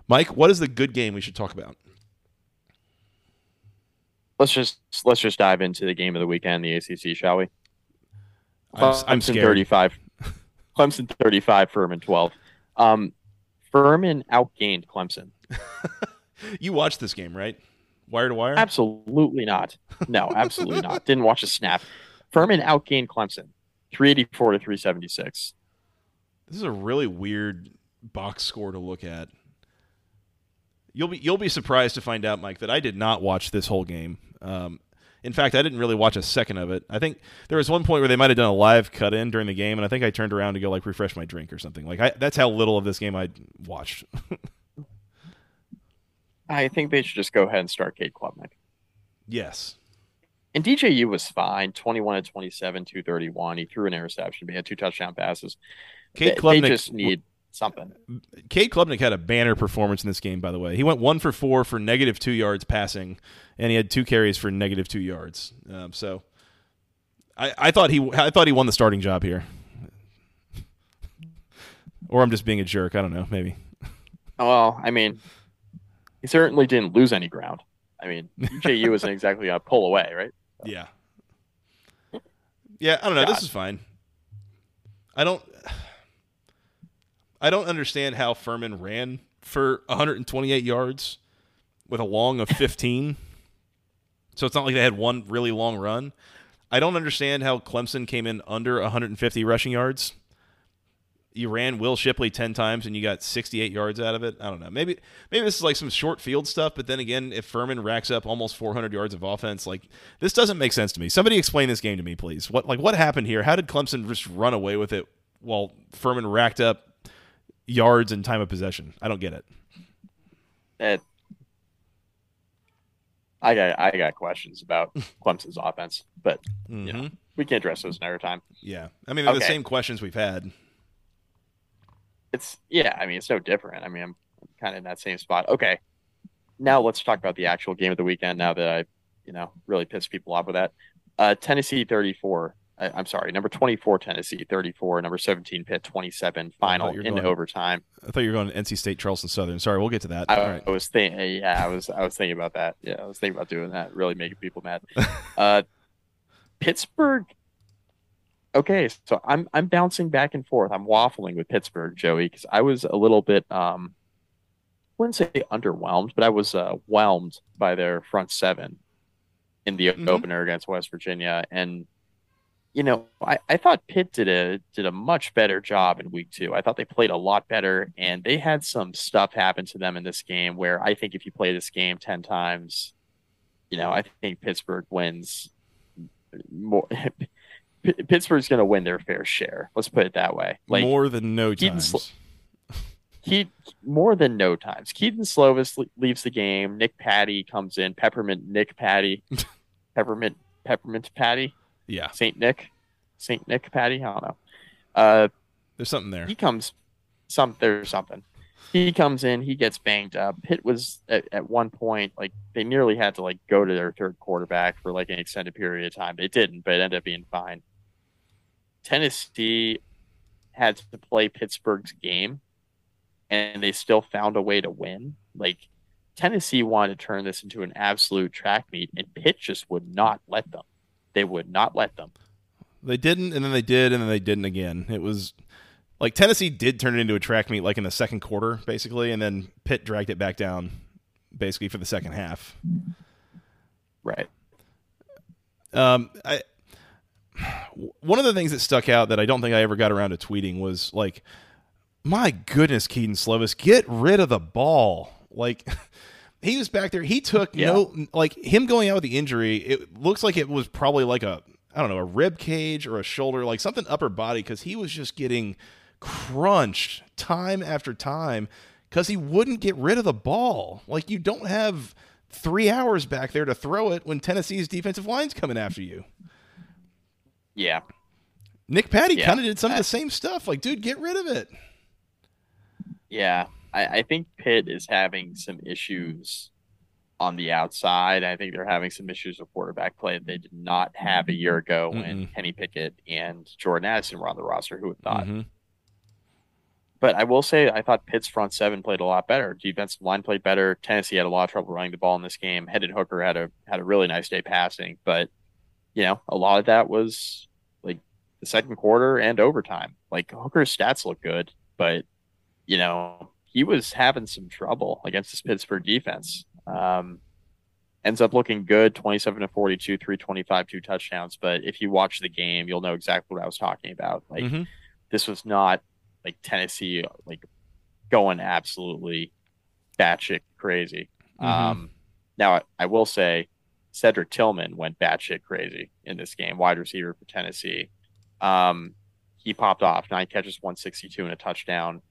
Mike, what is the good game we should talk about? Let's just let's just dive into the game of the weekend, the ACC, shall we? I'm, I'm Clemson 35. Clemson 35, Furman 12. Um, Furman outgained Clemson. you watched this game, right? Wire to wire? Absolutely not. No, absolutely not. Didn't watch a snap. Furman outgained Clemson 384 to 376. This is a really weird box score to look at. You'll be you'll be surprised to find out, Mike, that I did not watch this whole game. Um, in fact, I didn't really watch a second of it. I think there was one point where they might have done a live cut in during the game, and I think I turned around to go like refresh my drink or something. Like I, that's how little of this game I watched. I think they should just go ahead and start Cade Klubnik. Yes. And DJU was fine, 21 to 27, 231. He threw an interception, he had two touchdown passes. Cade they, Klubnik, they just need something. Cade Klubnik had a banner performance in this game, by the way. He went one for four for negative two yards passing, and he had two carries for negative two yards. Um, so I, I thought he I thought he won the starting job here. or I'm just being a jerk. I don't know. Maybe. Well, I mean, he certainly didn't lose any ground. I mean, DJU isn't exactly a pull away, right? Yeah. Yeah, I don't know. God. This is fine. I don't. I don't understand how Furman ran for 128 yards with a long of 15. so it's not like they had one really long run. I don't understand how Clemson came in under 150 rushing yards. You ran Will Shipley 10 times and you got 68 yards out of it. I don't know. Maybe maybe this is like some short field stuff, but then again, if Furman racks up almost 400 yards of offense, like this doesn't make sense to me. Somebody explain this game to me, please. What like what happened here? How did Clemson just run away with it while Furman racked up yards and time of possession? I don't get it. It, I got I got questions about Clemson's offense, but Mhm. you know, we can address those another time. Yeah. I mean, they're the same questions we've had. It's yeah, I mean it's no different. I mean I'm kind of in that same spot. Okay, now let's talk about the actual game of the weekend. Now that I, you know, really pissed people off with that. Uh, Tennessee 34. I, I'm sorry, number 24 Tennessee 34, number 17 Pitt 27. Final in going- overtime. I thought you were going to NC State, Charleston Southern. Sorry, we'll get to that. I, All right. I was thinking, yeah, I was I was thinking about that. Yeah, I was thinking about doing that. Really making people mad. uh, Pittsburgh. Okay, so I'm I'm bouncing back and forth. I'm waffling with Pittsburgh, Joey, because I was a little bit um, I wouldn't say underwhelmed, but I was uh, whelmed by their front seven in the Mhm. opener against West Virginia, and you know I, I thought Pitt did a did a much better job in week two. I thought they played a lot better, and they had some stuff happen to them in this game where I think if you play this game ten times, you know I think Pittsburgh wins more. P- Pittsburgh's going to win their fair share. Let's put it that way. Like More than no Keaton times. He more than no times. Kedon Slovis le- leaves the game. Nick Patti comes in. Peppermint Nick Patti. Peppermint Peppermint Patty. Yeah, Saint Nick. Saint Nick Patti. I don't know. Uh, there's something there. he comes. Some there's something. He comes in. He gets banged up. Pitt was at, at one point like they nearly had to like go to their third quarterback for like an extended period of time. They didn't, but it ended up being fine. Tennessee had to play Pittsburgh's game, and they still found a way to win. Like Tennessee wanted to turn this into an absolute track meet, and Pitt just would not let them. They would not let them. They didn't, and then they did, and then they didn't again. It was like Tennessee did turn it into a track meet, like in the second quarter, basically, and then Pitt dragged it back down, basically for the second half. Right. Um, I one of the things that stuck out that I don't think I ever got around to tweeting was like, my goodness, Kedon Slovis, get rid of the ball. Like he was back there. He took no like him going out with the injury. It looks like it was probably like a I don't know a rib cage or a shoulder, like something upper body, because he was just getting crunched time after time because he wouldn't get rid of the ball. Like you don't have three hours back there to throw it when Tennessee's defensive line's coming after you. Yeah. Nick Patti Yeah. kind of did some of the same stuff. Like, dude, get rid of it. Yeah, I, I think Pitt is having some issues on the outside. I think they're having some issues with quarterback play that they did not have a year ago when Kenny Pickett and Jordan Addison were on the roster. Who would thought? Mhm. But I will say, I thought Pitt's front seven played a lot better. Defensive line played better. Tennessee had a lot of trouble running the ball in this game. Hendon Hooker had a had a really nice day passing, but you know, a lot of that was like the second quarter and overtime. Like Hooker's stats look good, but you know, he was having some trouble against this Pittsburgh defense. Um, ends up looking good 27 to 42, 325, two touchdowns. But if you watch the game, you'll know exactly what I was talking about. Like, Mhm. this was not like Tennessee, like going absolutely batshit crazy. Mhm. Um, now, I, I will say Cedric Tillman went batshit crazy in this game, wide receiver for Tennessee. Um, he popped off nine catches, 162 and a touchdown.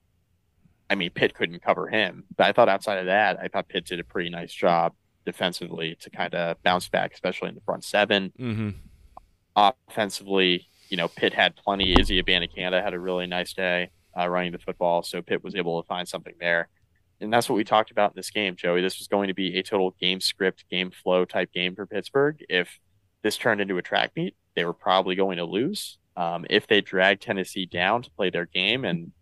I mean, Pitt couldn't cover him, but I thought outside of that, I thought Pitt did a pretty nice job. defensively to kind of bounce back, especially in the front 7 Mm-hmm. Offensively, you know, Pitt had plenty. Izzy Abanikanda had a really nice day uh, running the football, so Pitt was able to find something there. And that's what we talked about in this game, Joey. This was going to be a total game script, game flow type game for Pittsburgh. If this turned into a track meet, they were probably going to lose. Um, if they dragged Tennessee down to play their game and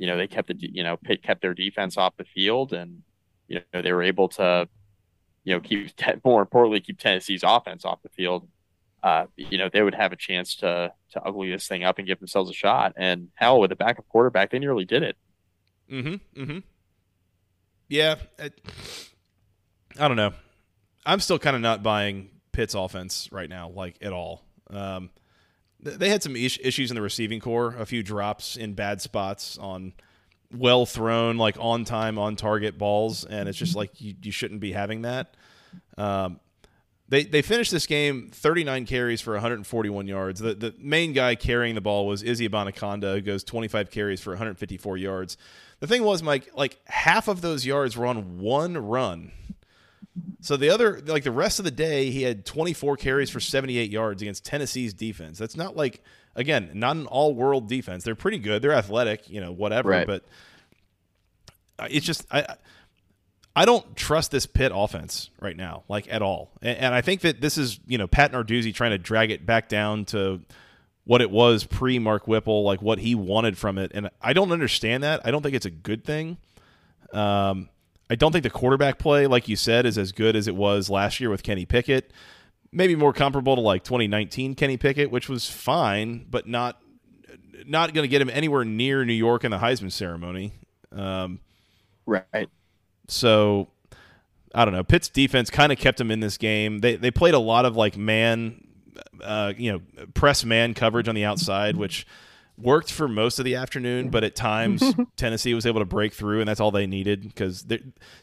you know they kept the you know Pitt kept their defense off the field and you know they were able to you know keep more importantly keep Tennessee's offense off the field uh, you know they would have a chance to to ugly this thing up and give themselves a shot and hell with a backup quarterback they nearly did it Mm-hmm. Mm-hmm. Yeah. I, I don't know. I'm still kind of not buying Pitt's offense right now, like at all. Um, they had some is- issues in the receiving core, a few drops in bad spots on well thrown, like on time, on target balls, and it's just like you, you shouldn't be having that. Um, they they finished this game 39 carries for 141 yards. The the main guy carrying the ball was Izzy Abanikanda, who goes 25 carries for 154 yards. The thing was, Mike, like half of those yards were on one run. So the other, like the rest of the day, he had 24 carries for 78 yards against Tennessee's defense. That's not like, again, not an all-world defense. They're pretty good. They're athletic, you know, whatever. Right. But it's just I. I don't trust this Pitt offense right now, like at all. And, and I think that this is, you know, Pat Narduzzi trying to drag it back down to what it was pre Mark Whipple, like what he wanted from it. And I don't understand that. I don't think it's a good thing. Um, I don't think the quarterback play, like you said, is as good as it was last year with Kenny Pickett. Maybe more comparable to like 2019 Kenny Pickett, which was fine, but not not going to get him anywhere near New York in the Heisman ceremony. Um, right so I don't know. Pitt's defense kind of kept them in this game. They they played a lot of like man, uh, you know, press man coverage on the outside, which worked for most of the afternoon. But at times Tennessee was able to break through, and that's all they needed because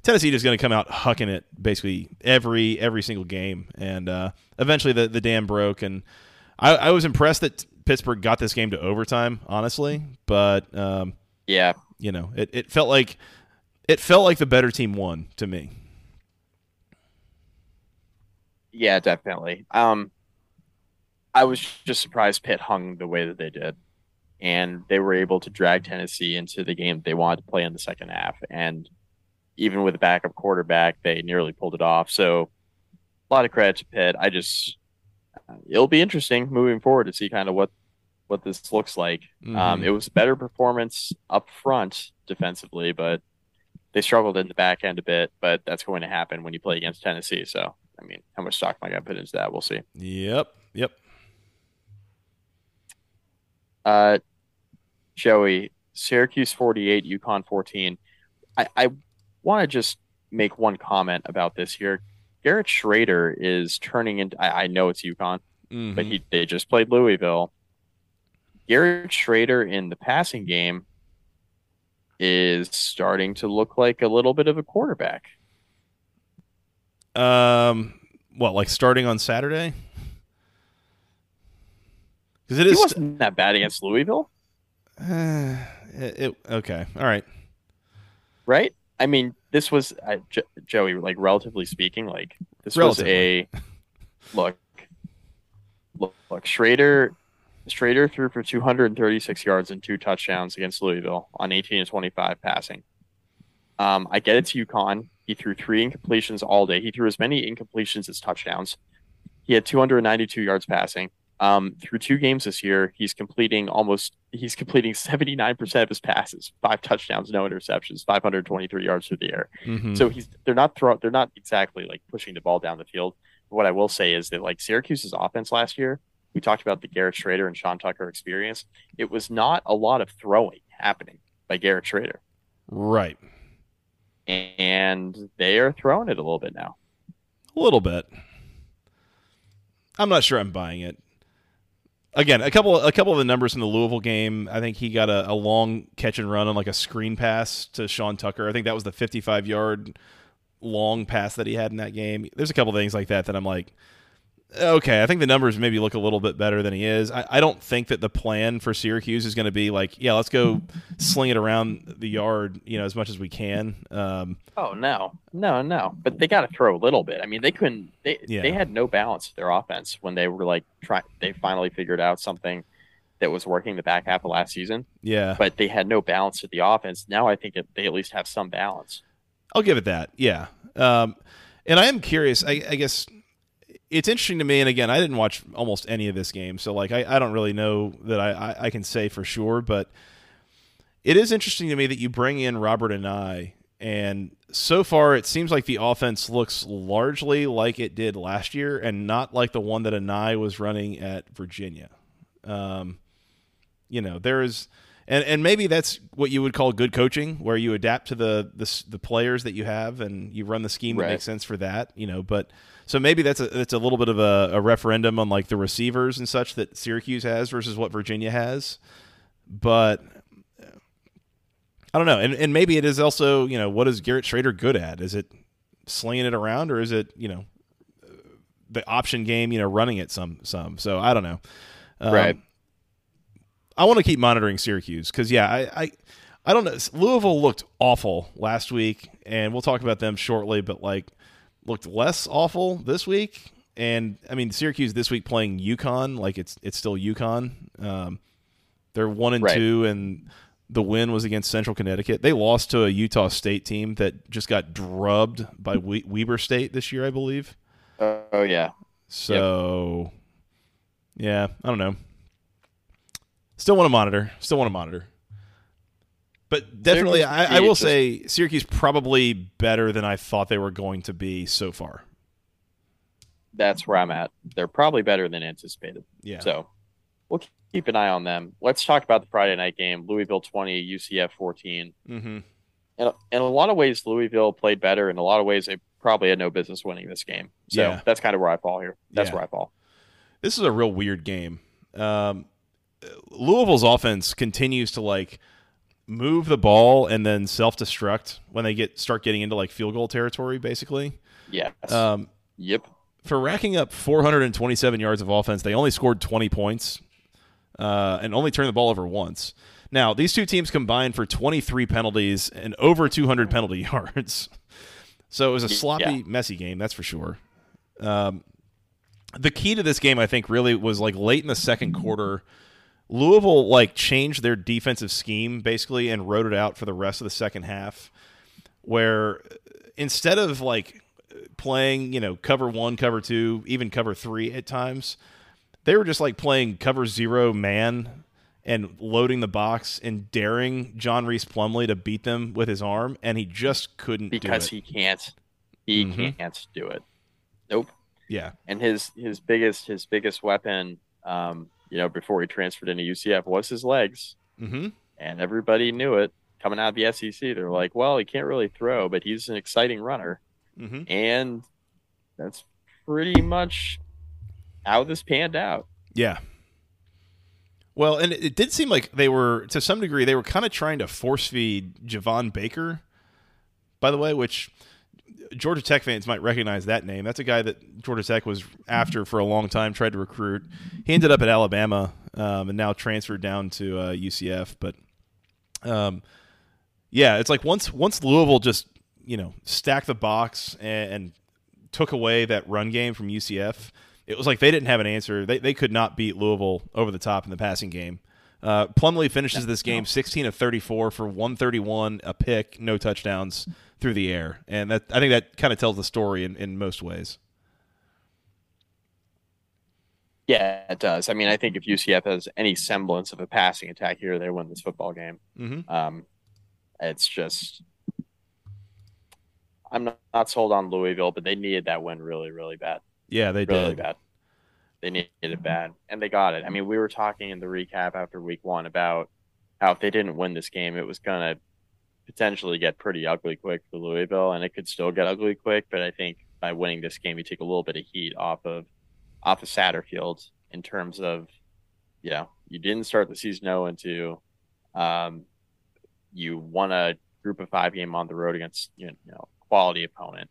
Tennessee is going to come out hucking it basically every every single game, and uh, eventually the the dam broke. And I, I was impressed that Pittsburgh got this game to overtime, honestly. But um, yeah, you know, it, it felt like it felt like the better team won to me. Yeah, definitely. Um, I was just surprised Pitt hung the way that they did, and they were able to drag Tennessee into the game they wanted to play in the second half. And even with a backup quarterback, they nearly pulled it off. So, a lot of credit to Pitt. I just, it'll be interesting moving forward to see kind of what what this looks like. Mm-hmm. Um, it was a better performance up front defensively, but they struggled in the back end a bit, but that's going to happen when you play against Tennessee. So, I mean, how much stock am I going to put into that? We'll see. Yep. Yep. Uh, Joey, Syracuse 48, UConn 14. I, I want to just make one comment about this here. Garrett Shrader is turning into, I, I know it's UConn, mm-hmm. but he they just played Louisville. Garrett Shrader in the passing game is starting to look like a little bit of a quarterback. Um, what like starting on Saturday? Because it is he wasn't that bad against Louisville. Uh, it, it, okay, all right, right. I mean, this was uh, J- Joey. Like relatively speaking, like this relatively. was a look. Look, look Shrader Shrader threw for 236 yards and two touchdowns against Louisville on 18 and 25 passing. Um, I get it to UConn. He threw three incompletions all day. He threw as many incompletions as touchdowns. He had 292 yards passing. Um, through two games this year, he's completing almost he's completing 79% of his passes, five touchdowns, no interceptions, 523 yards through the air. Mm-hmm. So he's they're not throw they're not exactly like pushing the ball down the field. But what I will say is that like Syracuse's offense last year we talked about the Garrett Shrader and Sean Tucker experience. It was not a lot of throwing happening by Garrett Shrader. Right. And they are throwing it a little bit now. A little bit. I'm not sure I'm buying it. Again, a couple a couple of the numbers in the Louisville game. I think he got a, a long catch and run on like a screen pass to Sean Tucker. I think that was the 55 yard long pass that he had in that game. There's a couple things like that that I'm like, okay, I think the numbers maybe look a little bit better than he is. I, I don't think that the plan for Syracuse is going to be like, yeah, let's go sling it around the yard, you know, as much as we can. Um, oh no, no, no. But they got to throw a little bit. I mean, they couldn't. They yeah. they had no balance to their offense when they were like trying. They finally figured out something that was working the back half of last season. Yeah, but they had no balance to the offense. Now I think it, they at least have some balance. I'll give it that. Yeah. Um, and I am curious. I, I guess it's interesting to me, and again, I didn't watch almost any of this game, so like I, I don't really know that I, I, I, can say for sure, but it is interesting to me that you bring in Robert Anae, and so far it seems like the offense looks largely like it did last year, and not like the one that Anae was running at Virginia. Um, you know, there is. And, and maybe that's what you would call good coaching, where you adapt to the the, the players that you have and you run the scheme that right. makes sense for that. You know, but so maybe that's a that's a little bit of a, a referendum on like the receivers and such that Syracuse has versus what Virginia has. But I don't know, and and maybe it is also you know what is Garrett Shrader good at? Is it slinging it around or is it you know the option game? You know, running it some some. So I don't know. Um, right. I want to keep monitoring Syracuse because yeah, I, I I don't know. Louisville looked awful last week, and we'll talk about them shortly. But like looked less awful this week. And I mean, Syracuse this week playing UConn, like it's it's still UConn. Um, they're one and right. two, and the win was against Central Connecticut. They lost to a Utah State team that just got drubbed by we- Weber State this year, I believe. Uh, oh yeah. So, yep. yeah, I don't know. Still want to monitor. Still want to monitor. But definitely, I, I, will say Syracuse probably better than I thought they were going to be so far. That's where I'm at. They're probably better than anticipated. Yeah. So we'll keep an eye on them. Let's talk about the Friday night game: Louisville 20, UCF 14. Mm-hmm. And in a lot of ways, Louisville played better. In a lot of ways, they probably had no business winning this game. So yeah. that's kind of where I fall here. That's yeah. where I fall. This is a real weird game. Um, Louisville's offense continues to like move the ball and then self destruct when they get start getting into like field goal territory, basically. Yeah. Um, yep. For racking up 427 yards of offense, they only scored 20 points uh, and only turned the ball over once. Now, these two teams combined for 23 penalties and over 200 penalty yards. So it was a sloppy, yeah. messy game, that's for sure. Um, the key to this game, I think, really was like late in the second quarter Louisville like changed their defensive scheme basically and wrote it out for the rest of the second half, where instead of like playing you know cover one, cover two, even cover three at times, they were just like playing cover zero man and loading the box and daring John Rhys Plumlee to beat them with his arm, and he just couldn't because he can't. He mm-hmm. can't do it. Nope. Yeah. And his his biggest his biggest weapon um, you know, before he transferred into UCF was his legs. Mm-hmm. And everybody knew it coming out of the SEC. They're like, well, he can't really throw, but he's an exciting runner. Mm-hmm. And that's pretty much how this panned out. Yeah. Well, and it, it did seem like they were, to some degree, they were kind of trying to force feed Javon Baker, by the way, which Georgia Tech fans might recognize that name. That's a guy that Georgia Tech was after for a long time, tried to recruit. He ended up at Alabama um, and now transferred down to uh, UCF. But um, yeah, it's like once once Louisville just you know stacked the box and, and, took away that run game from UCF, it was like they didn't have an answer. They they could not beat Louisville over the top in the passing game. Uh, Plumlee finishes this game 16 of 34 for 131, a pick, no touchdowns through the air, and that I think that kind of tells the story in, in most ways. Yeah, it does. I mean, I think if UCF has any semblance of a passing attack here, they win this football game. Mm-hmm. Um, it's just I'm not, not, sold on Louisville, but they needed that win really, really bad. Yeah, they did really did. bad. They needed it bad, and they got it. I mean, we were talking in the recap after week one about how if they didn't win this game, it was gonna potentially get pretty ugly quick for Louisville, and it could still get ugly quick. But I think by winning this game, you take a little bit of heat off of off of Satterfield in terms of, you know, you didn't start the season 0 and 2. Um, you won a group of five game on the road against you know quality opponent.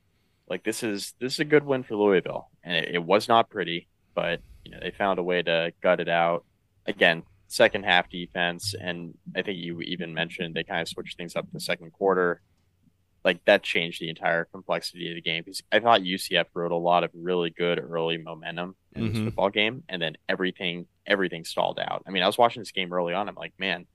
like this is this is a good win for Louisville, and it, it was not pretty, but you know they found a way to gut it out. Again, second half defense, and I think you even mentioned they kind of switched things up in the second quarter. Like that changed the entire complexity of the game because I thought UCF wrote a lot of really good early momentum in mm-hmm. this football game, and then everything everything stalled out. I mean, I was watching this game early on. I'm like, man,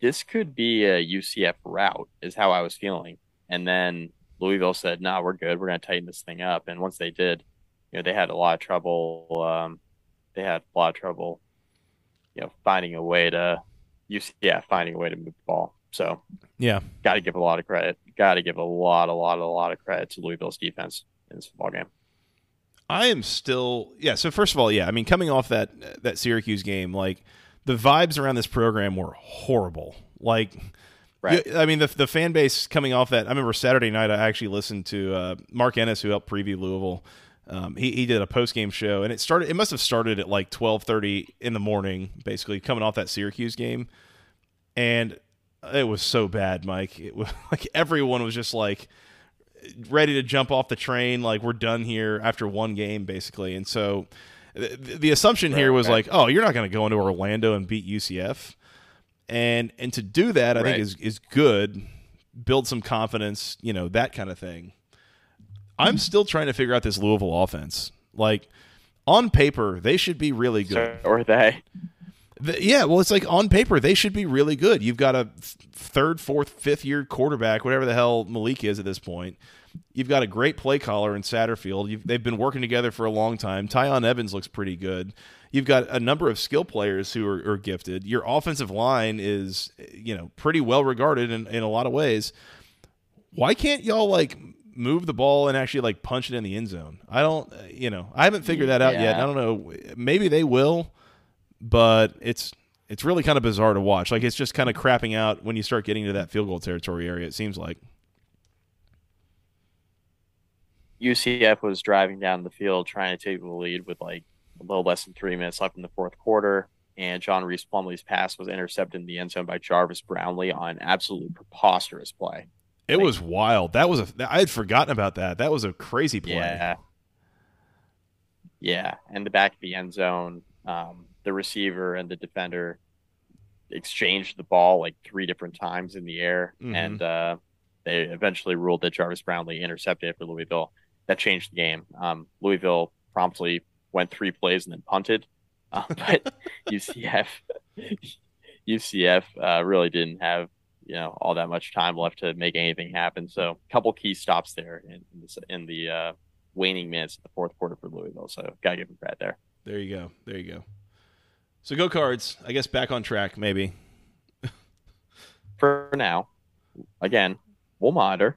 this could be a UCF route, is how I was feeling. And then Louisville said, "No, nah, we're good. We're going to tighten this thing up." And once they did, you know, they had a lot of trouble. Um, they had a lot of trouble, you know, finding a way to use, yeah, finding a way to move the ball. So yeah, got to give a lot of credit. Got to give a lot, a lot, a lot of credit to Louisville's defense in this football game. I am still yeah. So first of all, yeah, I mean, coming off that that Syracuse game, like the vibes around this program were horrible. Like Right. I mean, the the fan base coming off that. I remember Saturday night. I actually listened to uh, Mark Ennis, who helped preview Louisville. Um, he he did a post game show, and it started. It must have started at like twelve thirty in the morning, basically coming off that Syracuse game, and it was so bad, Mike. It was like everyone was just like ready to jump off the train, like we're done here after one game, basically. And so the, the assumption right, here was right. like, oh, you're not going to go into Orlando and beat UCF and and to do that, I right. think is is good. Build some confidence, you know, that kind of thing. I'm still trying to figure out this Louisville offense. Like on paper, they should be really good. So are they? The, yeah, well, it's like on paper they should be really good. You've got a third, fourth, fifth year quarterback, whatever the hell Malik is at this point. You've got a great play caller in Satterfield. You've, they've been working together for a long time. Tiyon Evans looks pretty good. You've got a number of skill players who are, are gifted. Your offensive line is, you know, pretty well regarded in, in a lot of ways. Why can't y'all like move the ball and actually like punch it in the end zone? I don't, uh, you know, I haven't figured that out yeah. yet. I don't know. Maybe they will, but it's it's really kind of bizarre to watch. Like it's just kind of crapping out when you start getting to that field goal territory area. It seems like. UCF was driving down the field trying to take the lead with like a little less than three minutes left in the fourth quarter. And John Rhys Plumlee's pass was intercepted in the end zone by Jarvis Brownlee on an absolutely preposterous play. It like, was wild. That was a. I had forgotten about that. That was a crazy play. Yeah. Yeah, and the back of the end zone, um, the receiver and the defender exchanged the ball like three different times in the air, mm-hmm. and uh, they eventually ruled that Jarvis Brownlee intercepted it for Louisville. That changed the game. Um, Louisville promptly went three plays and then punted. Uh, but UCF, UCF uh, really didn't have you know all that much time left to make anything happen. So a couple key stops there in, in the, in the uh, waning minutes of the fourth quarter for Louisville. So gotta give them credit there. There you go. There you go. So go cards. I guess back on track maybe. for now, again, we'll monitor.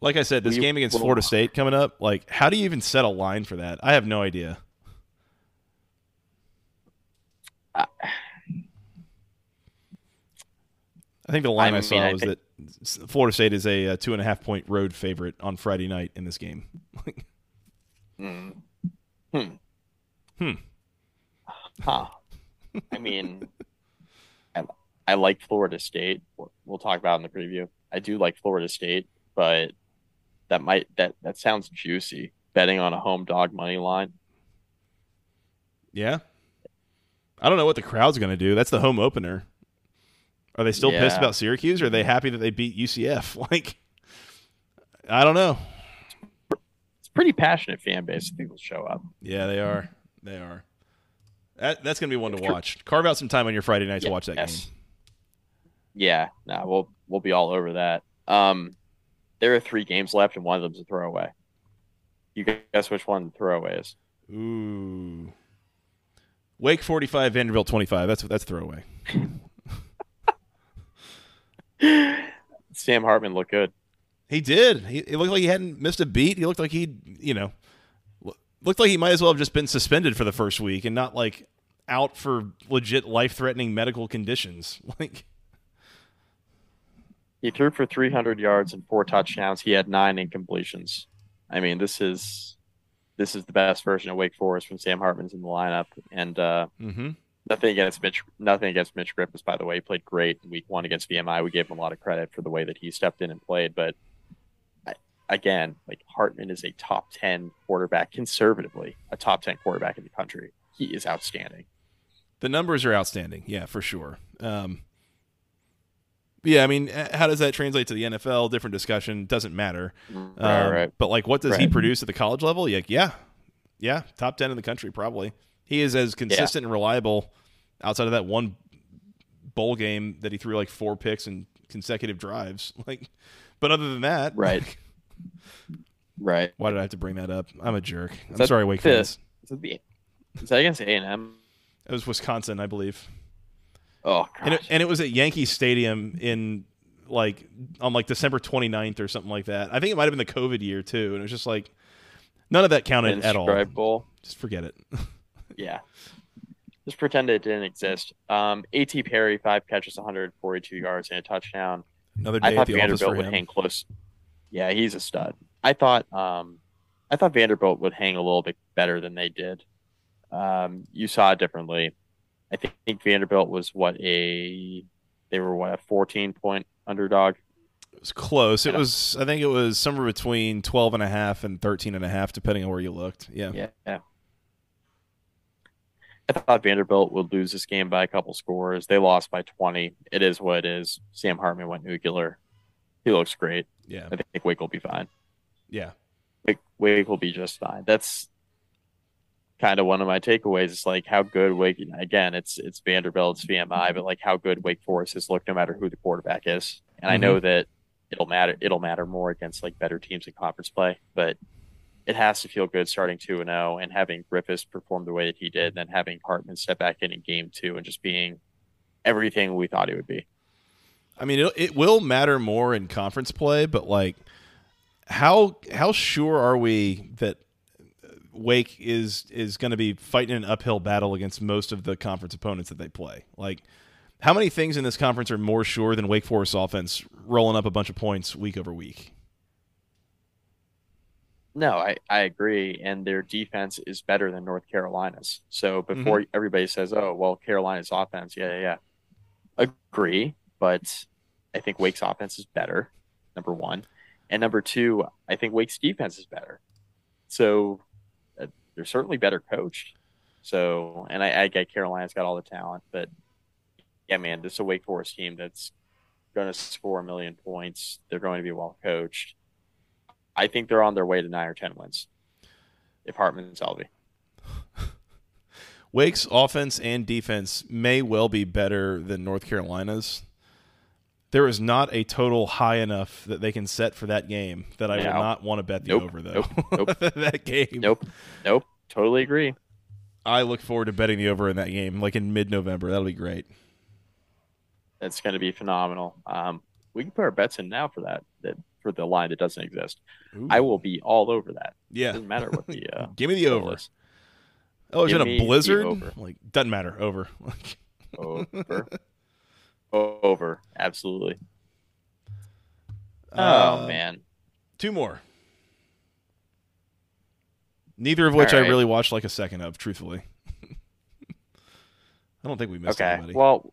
Like I said, this we, game against we'll, Florida State coming up, like how do you even set a line for that? I have no idea. I think the line I, I saw mean, was that Florida State is a, a, two and a half point road favorite on Friday night in this game. hmm. Hmm. Hmm. Huh. I mean, I, I like Florida State. We'll talk about in the preview. I do like Florida State, but that might that that sounds juicy. Betting on a home dog money line. Yeah. I don't know what the crowd's going to do. That's the home opener. Are they still yeah. pissed about Syracuse? Or are they happy that they beat UCF? Like, I don't know. It's pretty passionate fan base. I think will show up. Yeah, they are. They are. That, that's going to be one to watch. Carve out some time on your Friday night yeah, to watch that yes. game. Yeah, no, nah, we'll we'll be all over that. Um, there are three games left, and one of them's a throwaway. You guess which one the throwaway is? Ooh, Wake forty-five, Vanderbilt twenty-five. That's that's throwaway. Sam Hartman looked good. He did. He it looked like he hadn't missed a beat. He looked like he, you know, looked like he might as well have just been suspended for the first week and not like out for legit life-threatening medical conditions. Like he threw for 300 yards and four touchdowns. He had nine incompletions. I mean, this is this is the best version of Wake Forest when Sam Hartman's in the lineup. And uh, mm-hmm. Nothing against Mitch, nothing against Mitch Griffis, by the way. He played great in Week One against VMI. We gave him a lot of credit for the way that he stepped in and played. But I, again, like Hartman is a top 10 quarterback conservatively, a top 10 quarterback in the country. He is outstanding. The numbers are outstanding. Yeah, for sure. Um, yeah, I mean, how does that translate to the NFL? Different discussion. Doesn't matter. Right, um, right. But like, what does right. he produce at the college level? Like, yeah, yeah, top ten in the country probably. He is as consistent yeah. and reliable outside of that one bowl game that he threw like four picks in consecutive drives. Like, but other than that, right, like, right. Why did I have to bring that up? I'm a jerk. I'm sorry, Wake fans. Is that against A and M? It was Wisconsin, I believe. Oh, and it, and it, was at Yankee Stadium in like on like December 29th or something like that. I think it might have been the COVID year too, and it was just like none of that counted at all. Bowl. Just forget it. yeah, just pretend it didn't exist. Um, A.T. Perry, five catches, 142 yards, and a touchdown. Another day I thought at the Vanderbilt would hang close. Yeah, he's a stud. I thought um, I thought Vanderbilt would hang a little bit better than they did. Um, you saw it differently. I think, think Vanderbilt was what a they were what a 14 point underdog. It was close. It was I think it was somewhere between 12 and a half and 13 and a half depending on where you looked. Yeah. Yeah. yeah. I thought Vanderbilt would lose this game by a couple scores. They lost by 20. It is what it is. Sam Hartman went nuclear. He looks great. Yeah. I think Wake will be fine. Yeah. Wake, Wake will be just fine. That's kind of one of my takeaways. It's like how good Wake again, it's it's Vanderbilt, it's VMI, but like how good Wake Forest has looked no matter who the quarterback is. And mm-hmm. I know that it'll matter it'll matter more against like better teams in conference play, but it has to feel good starting two and zero oh and having Griffis perform the way that he did, and then having Hartman step back in in game two and just being everything we thought he would be. I mean, it, it will matter more in conference play, but like, how how sure are we that Wake is is going to be fighting an uphill battle against most of the conference opponents that they play. Like, how many things in this conference are more sure than Wake Forest offense rolling up a bunch of points week over week? No, I, I agree. And their defense is better than North Carolina's. So before mm-hmm. everybody says, oh, well, Carolina's offense, yeah, yeah, yeah. Agree. But I think Wake's offense is better, number one. And number two, I think Wake's defense is better. So they're certainly better coached. So, and I, I get Carolina's got all the talent, but yeah, man, this is a Wake Forest team that's going to score a million points. They're going to be well coached. I think they're on their way to nine or ten wins if Hartman's healthy. Wake's offense and defense may well be better than North Carolina's there is not a total high enough that they can set for that game that I will not want to bet the nope, over though. Nope, nope. that game. Nope. Nope. Totally agree. I look forward to betting the over in that game, like in mid-November. That'll be great. That's going to be phenomenal. Um, we can put our bets in now for that. That for the line that doesn't exist. Ooh. I will be all over that. Yeah, it doesn't matter what the. Uh, Give me the over. Is. Oh, is it a blizzard? Like doesn't matter. Over. over. Over, absolutely. Uh, oh man, two more. Neither of which right. I really watched like a second of, truthfully. I don't think we missed okay. anybody. Well,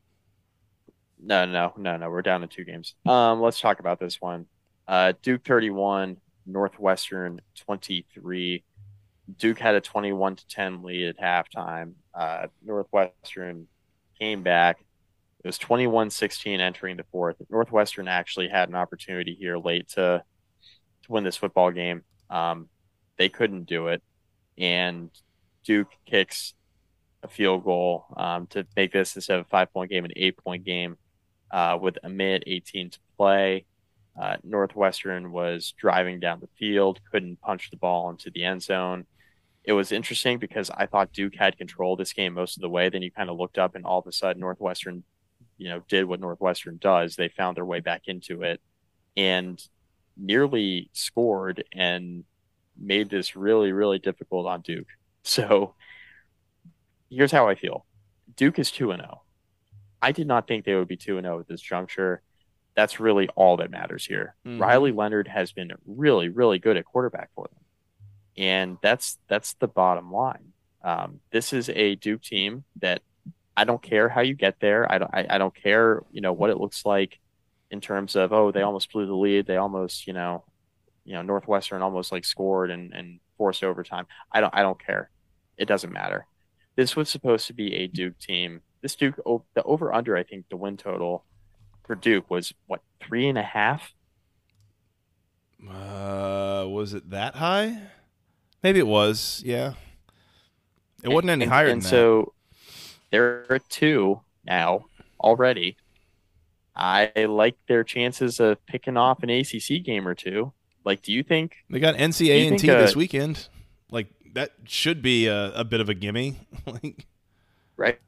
no, no, no, no. We're down to two games. Um, let's talk about this one. Uh, Duke thirty-one, Northwestern twenty-three. Duke had a twenty-one to ten lead at halftime. Uh, Northwestern came back, it was 21 16 entering the fourth. Northwestern actually had an opportunity here late to, to win this football game. Um, they couldn't do it. And Duke kicks a field goal um, to make this instead of a five point game, an eight point game uh, with a minute 18 to play. Uh, Northwestern was driving down the field, couldn't punch the ball into the end zone. It was interesting because I thought Duke had control this game most of the way. Then you kind of looked up, and all of a sudden, Northwestern you know did what Northwestern does. They found their way back into it and nearly scored and made this really really difficult on Duke. So here's how I feel. Duke is 2 and 0. I did not think they would be 2 and 0 at this juncture. That's really all that matters here. Mm-hmm. Riley Leonard has been really really good at quarterback for them. And that's that's the bottom line. Um, this is a Duke team that I don't care how you get there. I don't. I, I, don't care. You know what it looks like in terms of oh they almost blew the lead. They almost you know you know Northwestern almost like scored and, and forced overtime. I don't I don't care. It doesn't matter. This was supposed to be a Duke team. This Duke the over under I think the win total for Duke was what three and a half. Uh, was it that high? Maybe it was. Yeah, it wasn't any and, higher and so there are two now already. I like their chances of picking off an ACC game or two. Like, do you think. They got NC A and T this weekend. Like that should be a, a bit of a gimme. like, right?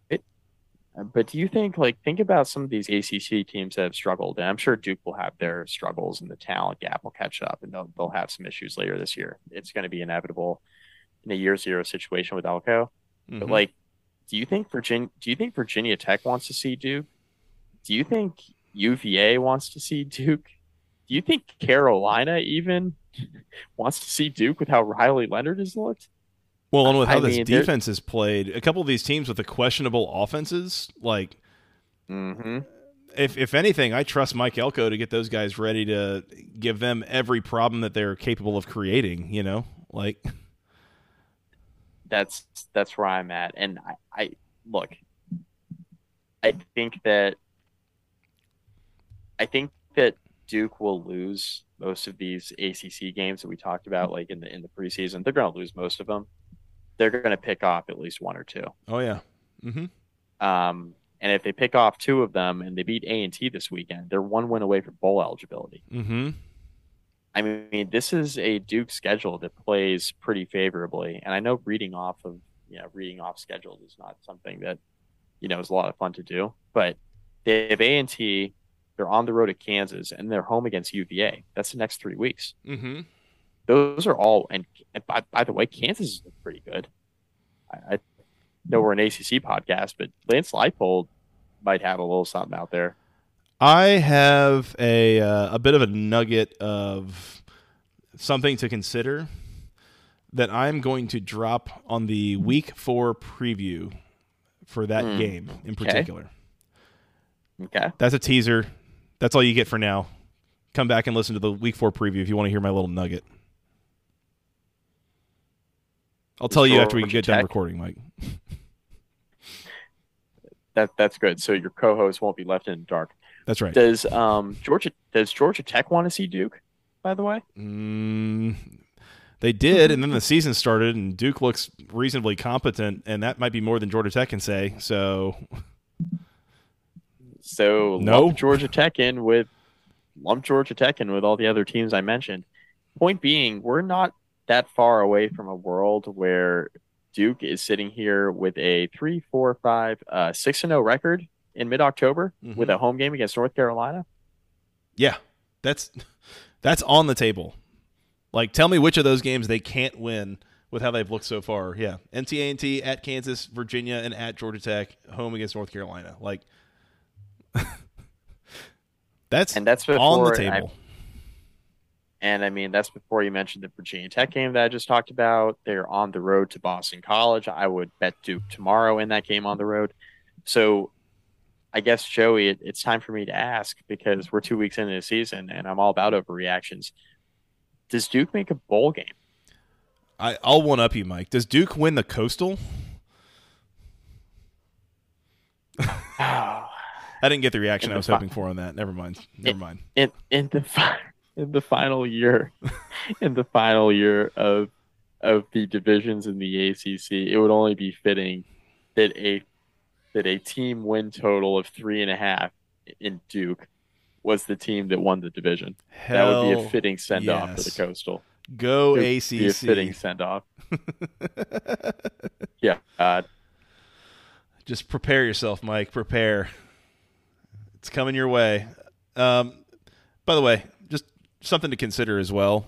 But do you think, like, think about some of these ACC teams that have struggled, and I'm sure Duke will have their struggles, and the talent gap will catch up, and they'll they'll have some issues later this year. It's going to be inevitable in a year zero situation with Elko. Mm-hmm. But like, do you think Virginia? Do you think Virginia Tech wants to see Duke? Do you think UVA wants to see Duke? Do you think Carolina even wants to see Duke with how Riley Leonard has looked? Well, and with how I this mean, defense is played, a couple of these teams with the questionable offenses, like, mm-hmm. if if anything, I trust Mike Elko to get those guys ready to give them every problem that they're capable of creating. You know, like that's that's where I'm at, and I, I look, I think that I think that Duke will lose most of these ACC games that we talked about, like in the in the preseason. They're going to lose most of them they're going to pick off at least one or two. Oh yeah. Mm-hmm. Um, and if they pick off two of them and they beat A and T this weekend, they're one win away from bowl eligibility. Mm-hmm. I mean, this is a Duke schedule that plays pretty favorably, and I know reading off of you know reading off schedules is not something that you know is a lot of fun to do. But they have A and T, they're on the road at Kansas, and they're home against UVA. That's the next three weeks. Mm-hmm those are all. And, and by, by, the way, Kansas is pretty good. I, I, know we're an ACC podcast, but Lance Leipold might have a little something out there. I have a uh, a bit of a nugget of something to consider that I'm going to drop on the week four preview for that mm, game in particular. Okay. That's a teaser. That's all you get for now. Come back and listen to the week four preview if you want to hear my little nugget. I'll tell you after we get done recording, Mike. that that's good. So your co-host won't be left in the dark. That's right. Does um Georgia does Georgia Tech want to see Duke? By the way, mm, they did, and then the season started, and Duke looks reasonably competent, and that might be more than Georgia Tech can say. So, so no Georgia Tech in with lump Georgia Tech in with all the other teams I mentioned. Point being, we're not that far away from a world where Duke is sitting here with a three, four, five, uh, six and zero oh record in mid October mm-hmm. with a home game against North Carolina. Yeah, that's that's on the table. Like, tell me which of those games they can't win with how they've looked so far. Yeah, NC A and T at Kansas, Virginia, and at Georgia Tech, home against North Carolina. Like, that's and that's on the table. I, and I mean, that's before you mentioned the Virginia Tech game that I just talked about. They're on the road to Boston College. I would bet Duke tomorrow in that game on the road. So I guess, Joey, it, it's time for me to ask because we're two weeks into the season and I'm all about overreactions. Does Duke make a bowl game? I, I'll one up you, Mike. Does Duke win the Coastal? I didn't get the reaction I was hoping for on that. Never mind. Never in, mind. In, in the in the final year, in the final year of of the divisions in the ACC, it would only be fitting that a that a team win total of three and a half in Duke was the team that won the division. Hell that would be a fitting send off yes. for the Coastal. Go ACC. Be a fitting send off. yeah. Uh, Just prepare yourself, Mike. Prepare. It's coming your way. Um, by the way, something to consider as well.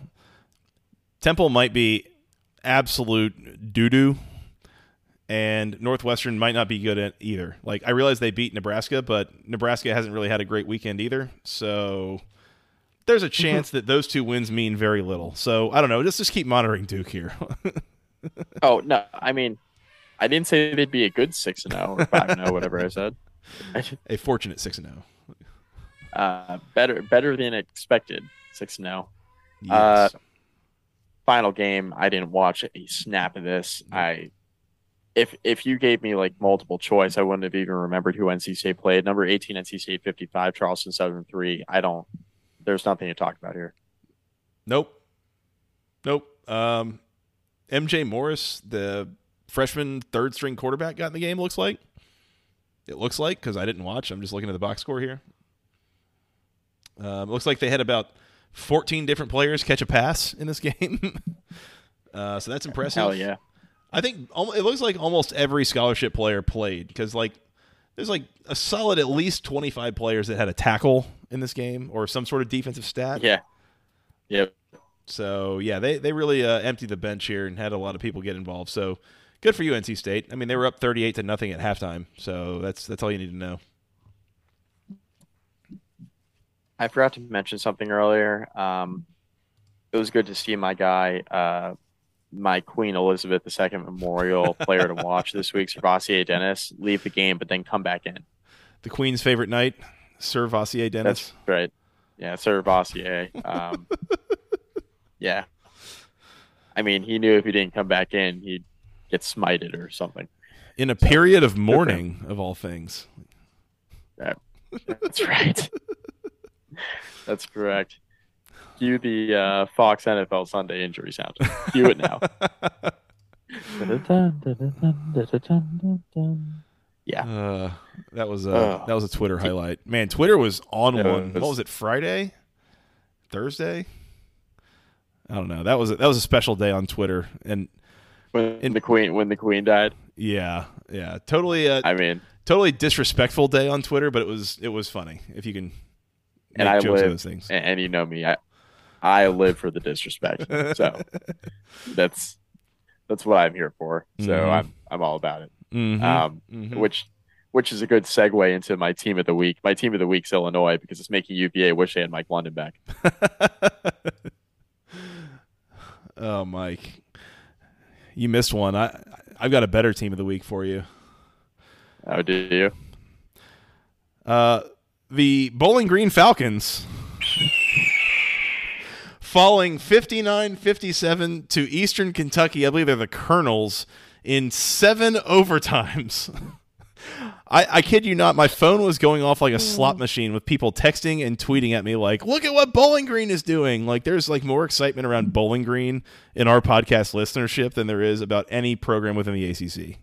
Temple might be absolute doo doo, and Northwestern might not be good at either. Like I realize they beat Nebraska, but Nebraska hasn't really had a great weekend either. So there's a chance that those two wins mean very little. So I don't know. Just just keep monitoring Duke here. oh no, I mean, I didn't say they'd be a good six and zero oh or five and zero, oh, whatever I said. a fortunate six and zero. Uh, better better than expected six and zero. Uh, final game, I didn't watch a snap of this. I if if you gave me like multiple choice, I wouldn't have even remembered who NC State played. Number 18 NC State 55, Charleston 7-3. I don't there's nothing to talk about here. Nope. Nope. Um, MJ Morris, the freshman third string quarterback, got in the game. Looks like it looks like because I didn't watch. I'm just looking at the box score here. Um, it looks like they had about 14 different players catch a pass in this game. uh, so that's impressive. Hell yeah. I think it looks like almost every scholarship player played because like there's like a solid at least 25 players that had a tackle in this game or some sort of defensive stat. Yeah. Yep. So yeah, they they really uh, emptied the bench here and had a lot of people get involved. So good for you, NC State. I mean, they were up 38 to nothing at halftime. So that's that's all you need to know. I forgot to mention something earlier. Um, it was good to see my guy, uh, my Queen Elizabeth II Memorial player to watch this week, SirVocea Dennis, leave the game, but then come back in. The Queen's favorite knight, Sir SirVocea Dennis. That's right. Yeah, SirVocea. Um, yeah. I mean, he knew if he didn't come back in, he'd get smited or something. In a period of mourning, of all things. That, that's right. That's correct. Cue the uh, Fox NFL Sunday injury sound. Cue it now. yeah. Uh, that was a uh, that was a Twitter highlight. Man, Twitter was on Yeah, one. was- What was it? Friday, Thursday. I don't know. That was a, that was a special day on Twitter, and When In- the queen when the queen died. yeah, yeah, totally, uh, I mean, totally disrespectful day on Twitter, but it was it was funny if you can make and I live, those things. and, and you know me, I I live for the disrespect. So that's that's what I'm here for. So Mhm. I'm I'm all about it. Mhm, Um, mhm. which which is a good segue into my team of the week. My team of the week's Illinois because it's making UVA wish they had Mike London back. oh, Mike, you missed one. I I've got a better team of the week for you. Oh, do you? Uh, the Bowling Green Falcons falling 59-57 to Eastern Kentucky. I believe they're the Colonels in seven overtimes. I, I kid you not, my phone was going off like a hmm. slot machine with people texting and tweeting at me like, "Look at what Bowling Green is doing!" Like, there's like more excitement around Bowling Green in our podcast listenership than there is about any program within the ACC.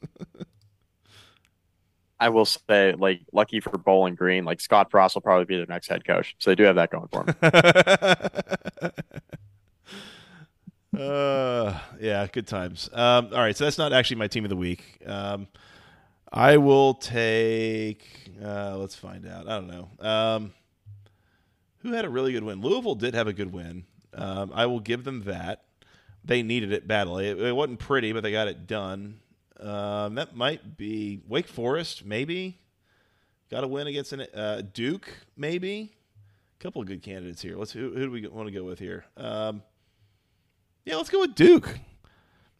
I will say, like, lucky for Bowling Green, like Scott Frost will probably be their next head coach. So they do have that going for them. uh, yeah, good times. Um, all right, so that's not actually my team of the week. Um, I will take. Uh, let's find out. I don't know. Um, who had a really good win? Louisville did have a good win. Um, I will give them that. They needed it badly. It, it wasn't pretty, but they got it done. Um, that might be Wake Forest, maybe. Got a win against an, uh, Duke, maybe. A couple of good candidates here. Let's who, who do we want to go with here? Um, yeah, let's go with Duke.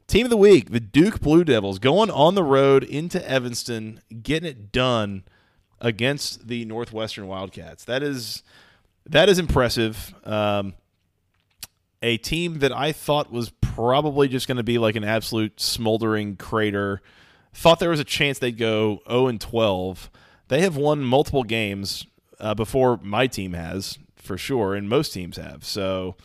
Team of the week, the Duke Blue Devils, going on the road into Evanston, getting it done against the Northwestern Wildcats. That is that is impressive. Um, a team that I thought was probably just going to be like an absolute smoldering crater. Thought there was a chance they'd go 0 and 12. They have won multiple games uh, before my team has, for sure, and most teams have. So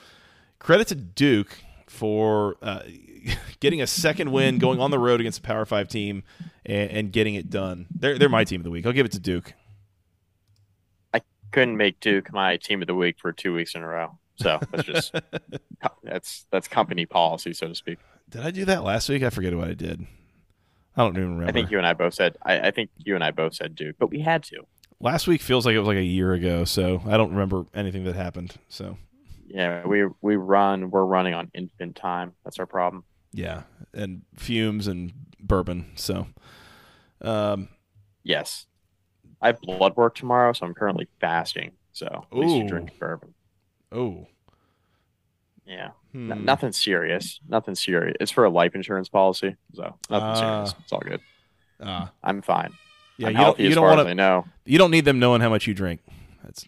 credit to Duke for uh, getting a second win, going on the road against a Power Five team, and, and getting it done. They're they're my team of the week. I'll give it to Duke. I couldn't make Duke my team of the week for two weeks in a row. So that's just that's that's company policy, so to speak. Did I do that last week? I forget what I did. I don't even remember. I think you and I both said I, I think you and I both said Duke, but we had to. last week feels like it was like a year ago, so I don't remember anything that happened. So Yeah, we we run we're running on infant time. That's our problem. yeah, and fumes and bourbon. So um, Yes. I have blood work tomorrow, so I'm currently fasting. So at least you drink bourbon. Oh, Yeah. hmm. Nothing serious. Nothing serious. It's for a life insurance policy. So nothing Ah. serious. It's all good. Ah, I'm fine. yeah. I'm you don't, you don't want to. know. You don't need them knowing how much you drink. That's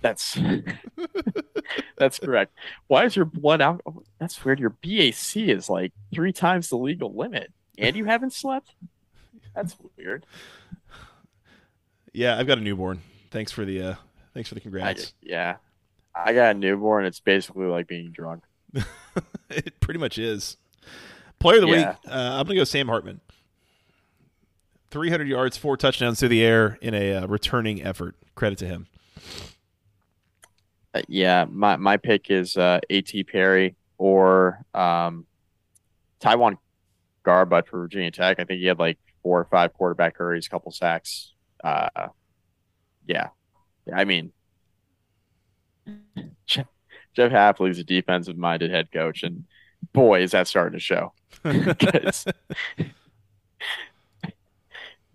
That's that's correct. Why is your blood out? That's weird. Your BAC is like three times the legal limit, and you haven't slept. That's weird. Yeah, I've got a newborn. Thanks for the uh, thanks for the I, congrats. yeah, I got a newborn. It's basically like being drunk. it pretty much is. Player of the Yeah. week. Uh, I'm gonna go Sam Hartman. 300 yards, four touchdowns through the air in a uh, returning effort. Credit to him. Uh, yeah, my my pick is uh, At Perry or um, TyJuan Garbutt for Virginia Tech. I think he had like four or five quarterback hurries, couple sacks. Uh, yeah, I mean, Jeff, Jeff Hafley's a defensive minded head coach, and boy, is that starting to show.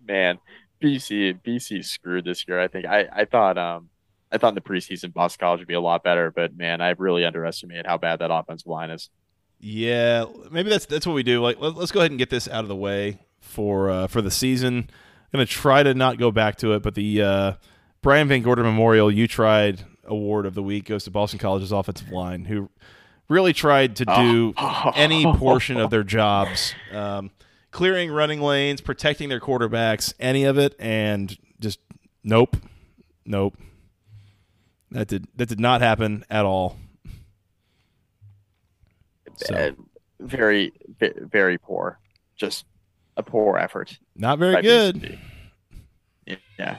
man, BC BC screwed this year. I think I I thought um I thought in the preseason Boston College would be a lot better, but man, I really underestimated how bad that offensive line is. Yeah, maybe that's that's what we do. Like, let, us go ahead and get this out of the way for uh, for the season. I'm gonna try to not go back to it, but the uh, Brian VanGorder Memorial You Tried Award of the week goes to Boston College's offensive line, who really tried to do any portion of their jobs, um, clearing running lanes, protecting their quarterbacks, any of it, and just nope, nope. That did that did not happen at all. So. Uh, very very poor. Just a poor effort. Not very good. Yeah.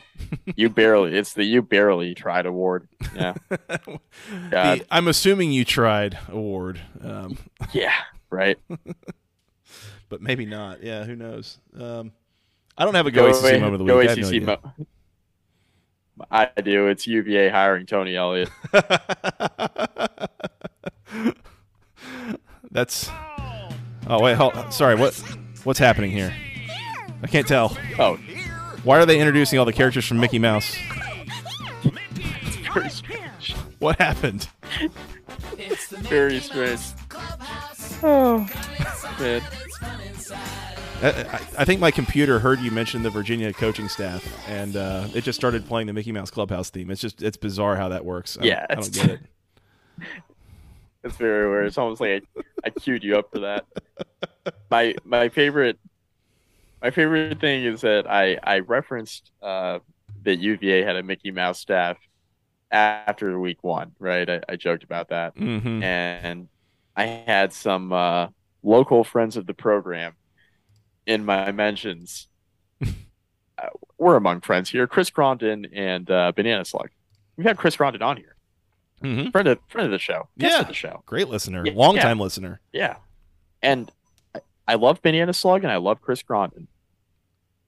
you barely it's the you barely tried award. Yeah. The I'm assuming you tried award, um, Yeah. Right. but maybe not. Yeah, who knows? Um, I don't have a Go, go, ACC moment of the go week. I no ACC idea. mo- I do. It's UVA hiring Tony Elliott. That's. Oh wait, hold, sorry. What? What's happening here? I can't tell. Oh, Why are they introducing all the characters from Mickey Mouse? very strange. What happened? It's very strange. Oh, man. I, I, I think my computer heard you mention the Virginia coaching staff, and uh, it just started playing the Mickey Mouse Clubhouse theme. It's just it's bizarre how that works. I, Yeah, I don't it's- get it. It's very weird. It's almost like I, I queued you up for that. My my favorite my favorite thing is that I I referenced uh, that UVA had a Mickey Mouse staff after week one, right? I, I joked about that, hmm and I had some uh, local friends of the program in my mentions. uh, we're among friends here. Chris Grondin and uh, Banana Slug. We've had Chris Grondin on here, hmm friend of friend of the show, guest Yeah. of the show. Great listener, Yeah, long time listener. Yeah. And I, love Banana Slug and I love Chris Grondin.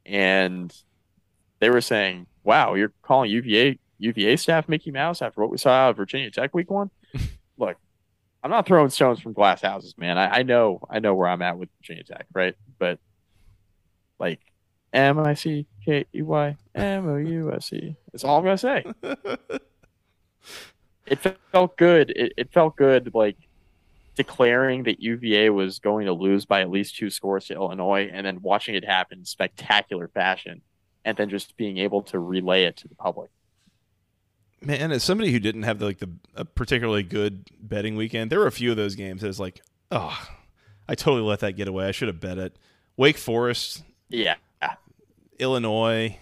And they were saying, wow, you're calling UVA UVA staff Mickey Mouse after what we saw out of Virginia Tech week one? Look, I'm not throwing stones from glass houses, man. I, I know I know where I'm at with Virginia Tech, right? But like M I C K E Y M O U S E. That's all I'm gonna say. It felt good. It, it felt good like declaring that UVA was going to lose by at least two scores to Illinois and then watching it happen in spectacular fashion and then just being able to relay it to the public. Man, as somebody who didn't have the, like the a particularly good betting weekend, there were a few of those games that was like, oh, I totally let that get away. I should have bet it. Wake Forest, Yeah. Illinois.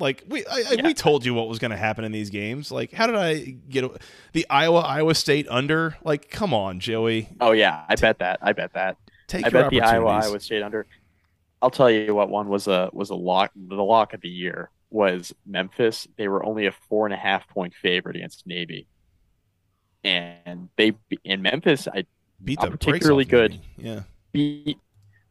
Like we, I, I, Yeah. we told you what was going to happen in these games. Like, how did I get a- the Iowa Iowa State under? Like, come on, Joey, Oh yeah, I bet that. I bet that. take I bet the Iowa. Iowa State under. I'll tell you what one was a was a lock the lock of the year was Memphis. They were only a four and a half point favorite against Navy. And they in Memphis, I Beat not the particularly good. Navy. Yeah, beat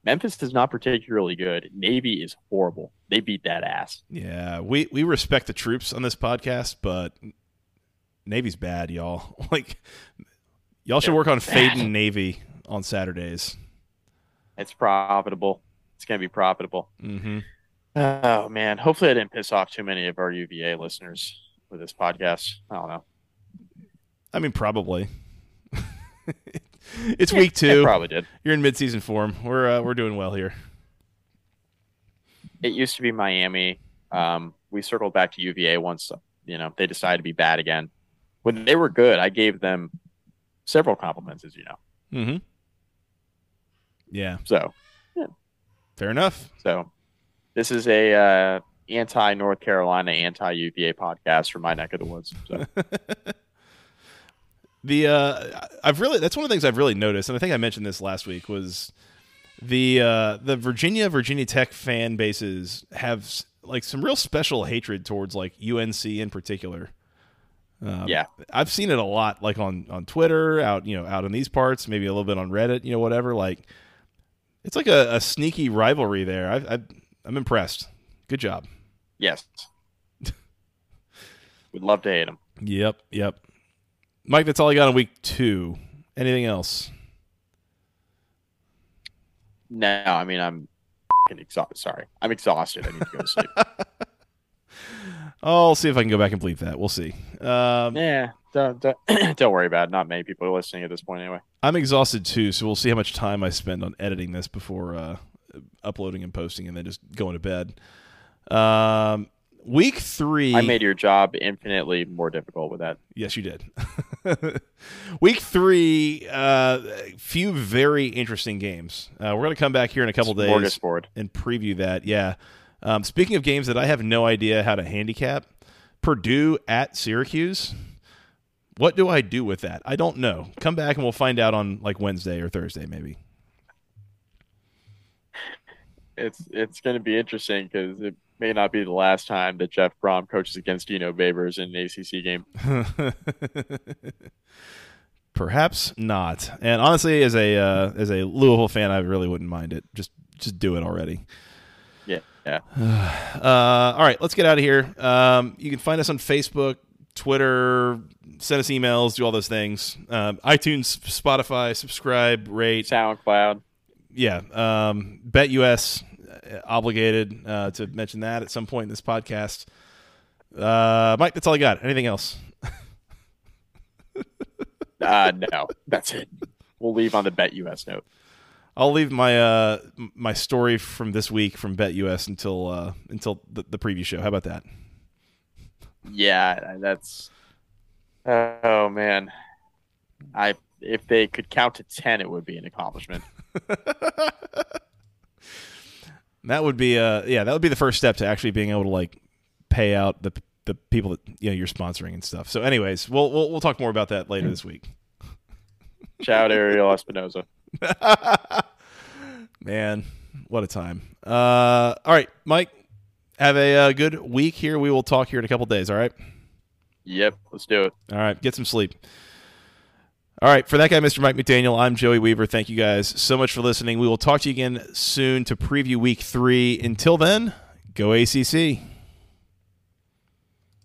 Memphis is not particularly good. Navy is horrible. They beat that ass. yeah. We we respect the troops on this podcast, but Navy's bad, y'all. Like, y'all should They're work on bad. fading Navy on Saturdays. It's profitable. It's gonna be profitable. Mm-hmm. Oh man. Hopefully I didn't piss off too many of our UVA listeners with this podcast. I don't know. I mean, probably. it's Yeah, week two. probably did. You're in midseason form. We're uh, we're doing well here. It used to be Miami. Um, we circled back to UVA once you know they decided to be bad again. When they were good, I gave them several compliments, as you know. Mm-hmm. Yeah. So Fair enough. So this is a uh, anti North Carolina, anti UVA podcast from my neck of the woods. So. the uh, I've really that's one of the things I've really noticed, and I think I mentioned this last week was the uh, the Virginia Virginia Tech fan bases have like some real special hatred towards like UNC in particular. Um, yeah, I've seen it a lot, like on on Twitter, out you know out in these parts, maybe a little bit on Reddit, you know, whatever. Like, it's like a, a sneaky rivalry there. I, I I'm impressed. Good job. Yes, we'd love to hate them. Yep, yep. Mike, that's all I got on week two. Anything else? No, I mean I'm exhausted. Sorry, I'm exhausted. I need to go to sleep. I'll see if I can go back and bleep that. We'll see. Um, yeah, don't, don't, don't, worry about it. Not many people are listening at this point anyway. I'm exhausted too, so we'll see how much time I spend on editing this before uh, uploading and posting, and then just going to bed. Um, week three. I made your job infinitely more difficult with that. Yes, you did. week three, uh, few very interesting games. Uh, we're going to come back here in a couple days and preview that. Yeah. Um, speaking of games that I have no idea how to handicap, Purdue at Syracuse. What do I do with that? I don't know. Come back and we'll find out on like Wednesday or Thursday, maybe. It's it's going to be interesting because it may not be the last time that Jeff Brohm coaches against Dino Babers in an ACC game. Perhaps not. And honestly, as a uh, as a Louisville fan, I really wouldn't mind it. Just just do it already. Yeah. Yeah. Uh, all right, let's get out of here. Um, you can find us on Facebook, Twitter, send us emails, do all those things. Um, iTunes, Spotify, subscribe, rate, SoundCloud. Yeah. Um, BetUS uh, obligated uh, to mention that at some point in this podcast. Uh, Mike, that's all I got. Anything else? uh, no, that's it. We'll leave on the BetUS note. I'll leave my uh, my story from this week from BetUS until uh, until the, the preview show. How about that? Yeah, that's. Oh man, I if they could count to ten, it would be an accomplishment. That would be uh yeah, that would be the first step to actually being able to like pay out the the people that you know you're sponsoring and stuff. So anyways, we'll we'll, we'll talk more about that later this week. Shout Ariel Espinosa. Man, what a time. Uh all right, Mike, have a uh, good week here. We will talk here in a couple days, all right? Yep, let's do it. All right, get some sleep. All right, for that guy, Mr. Mike McDaniel, I'm Joey Weaver. Thank you guys so much for listening. We will talk to you again soon to preview week three. Until then, go ACC.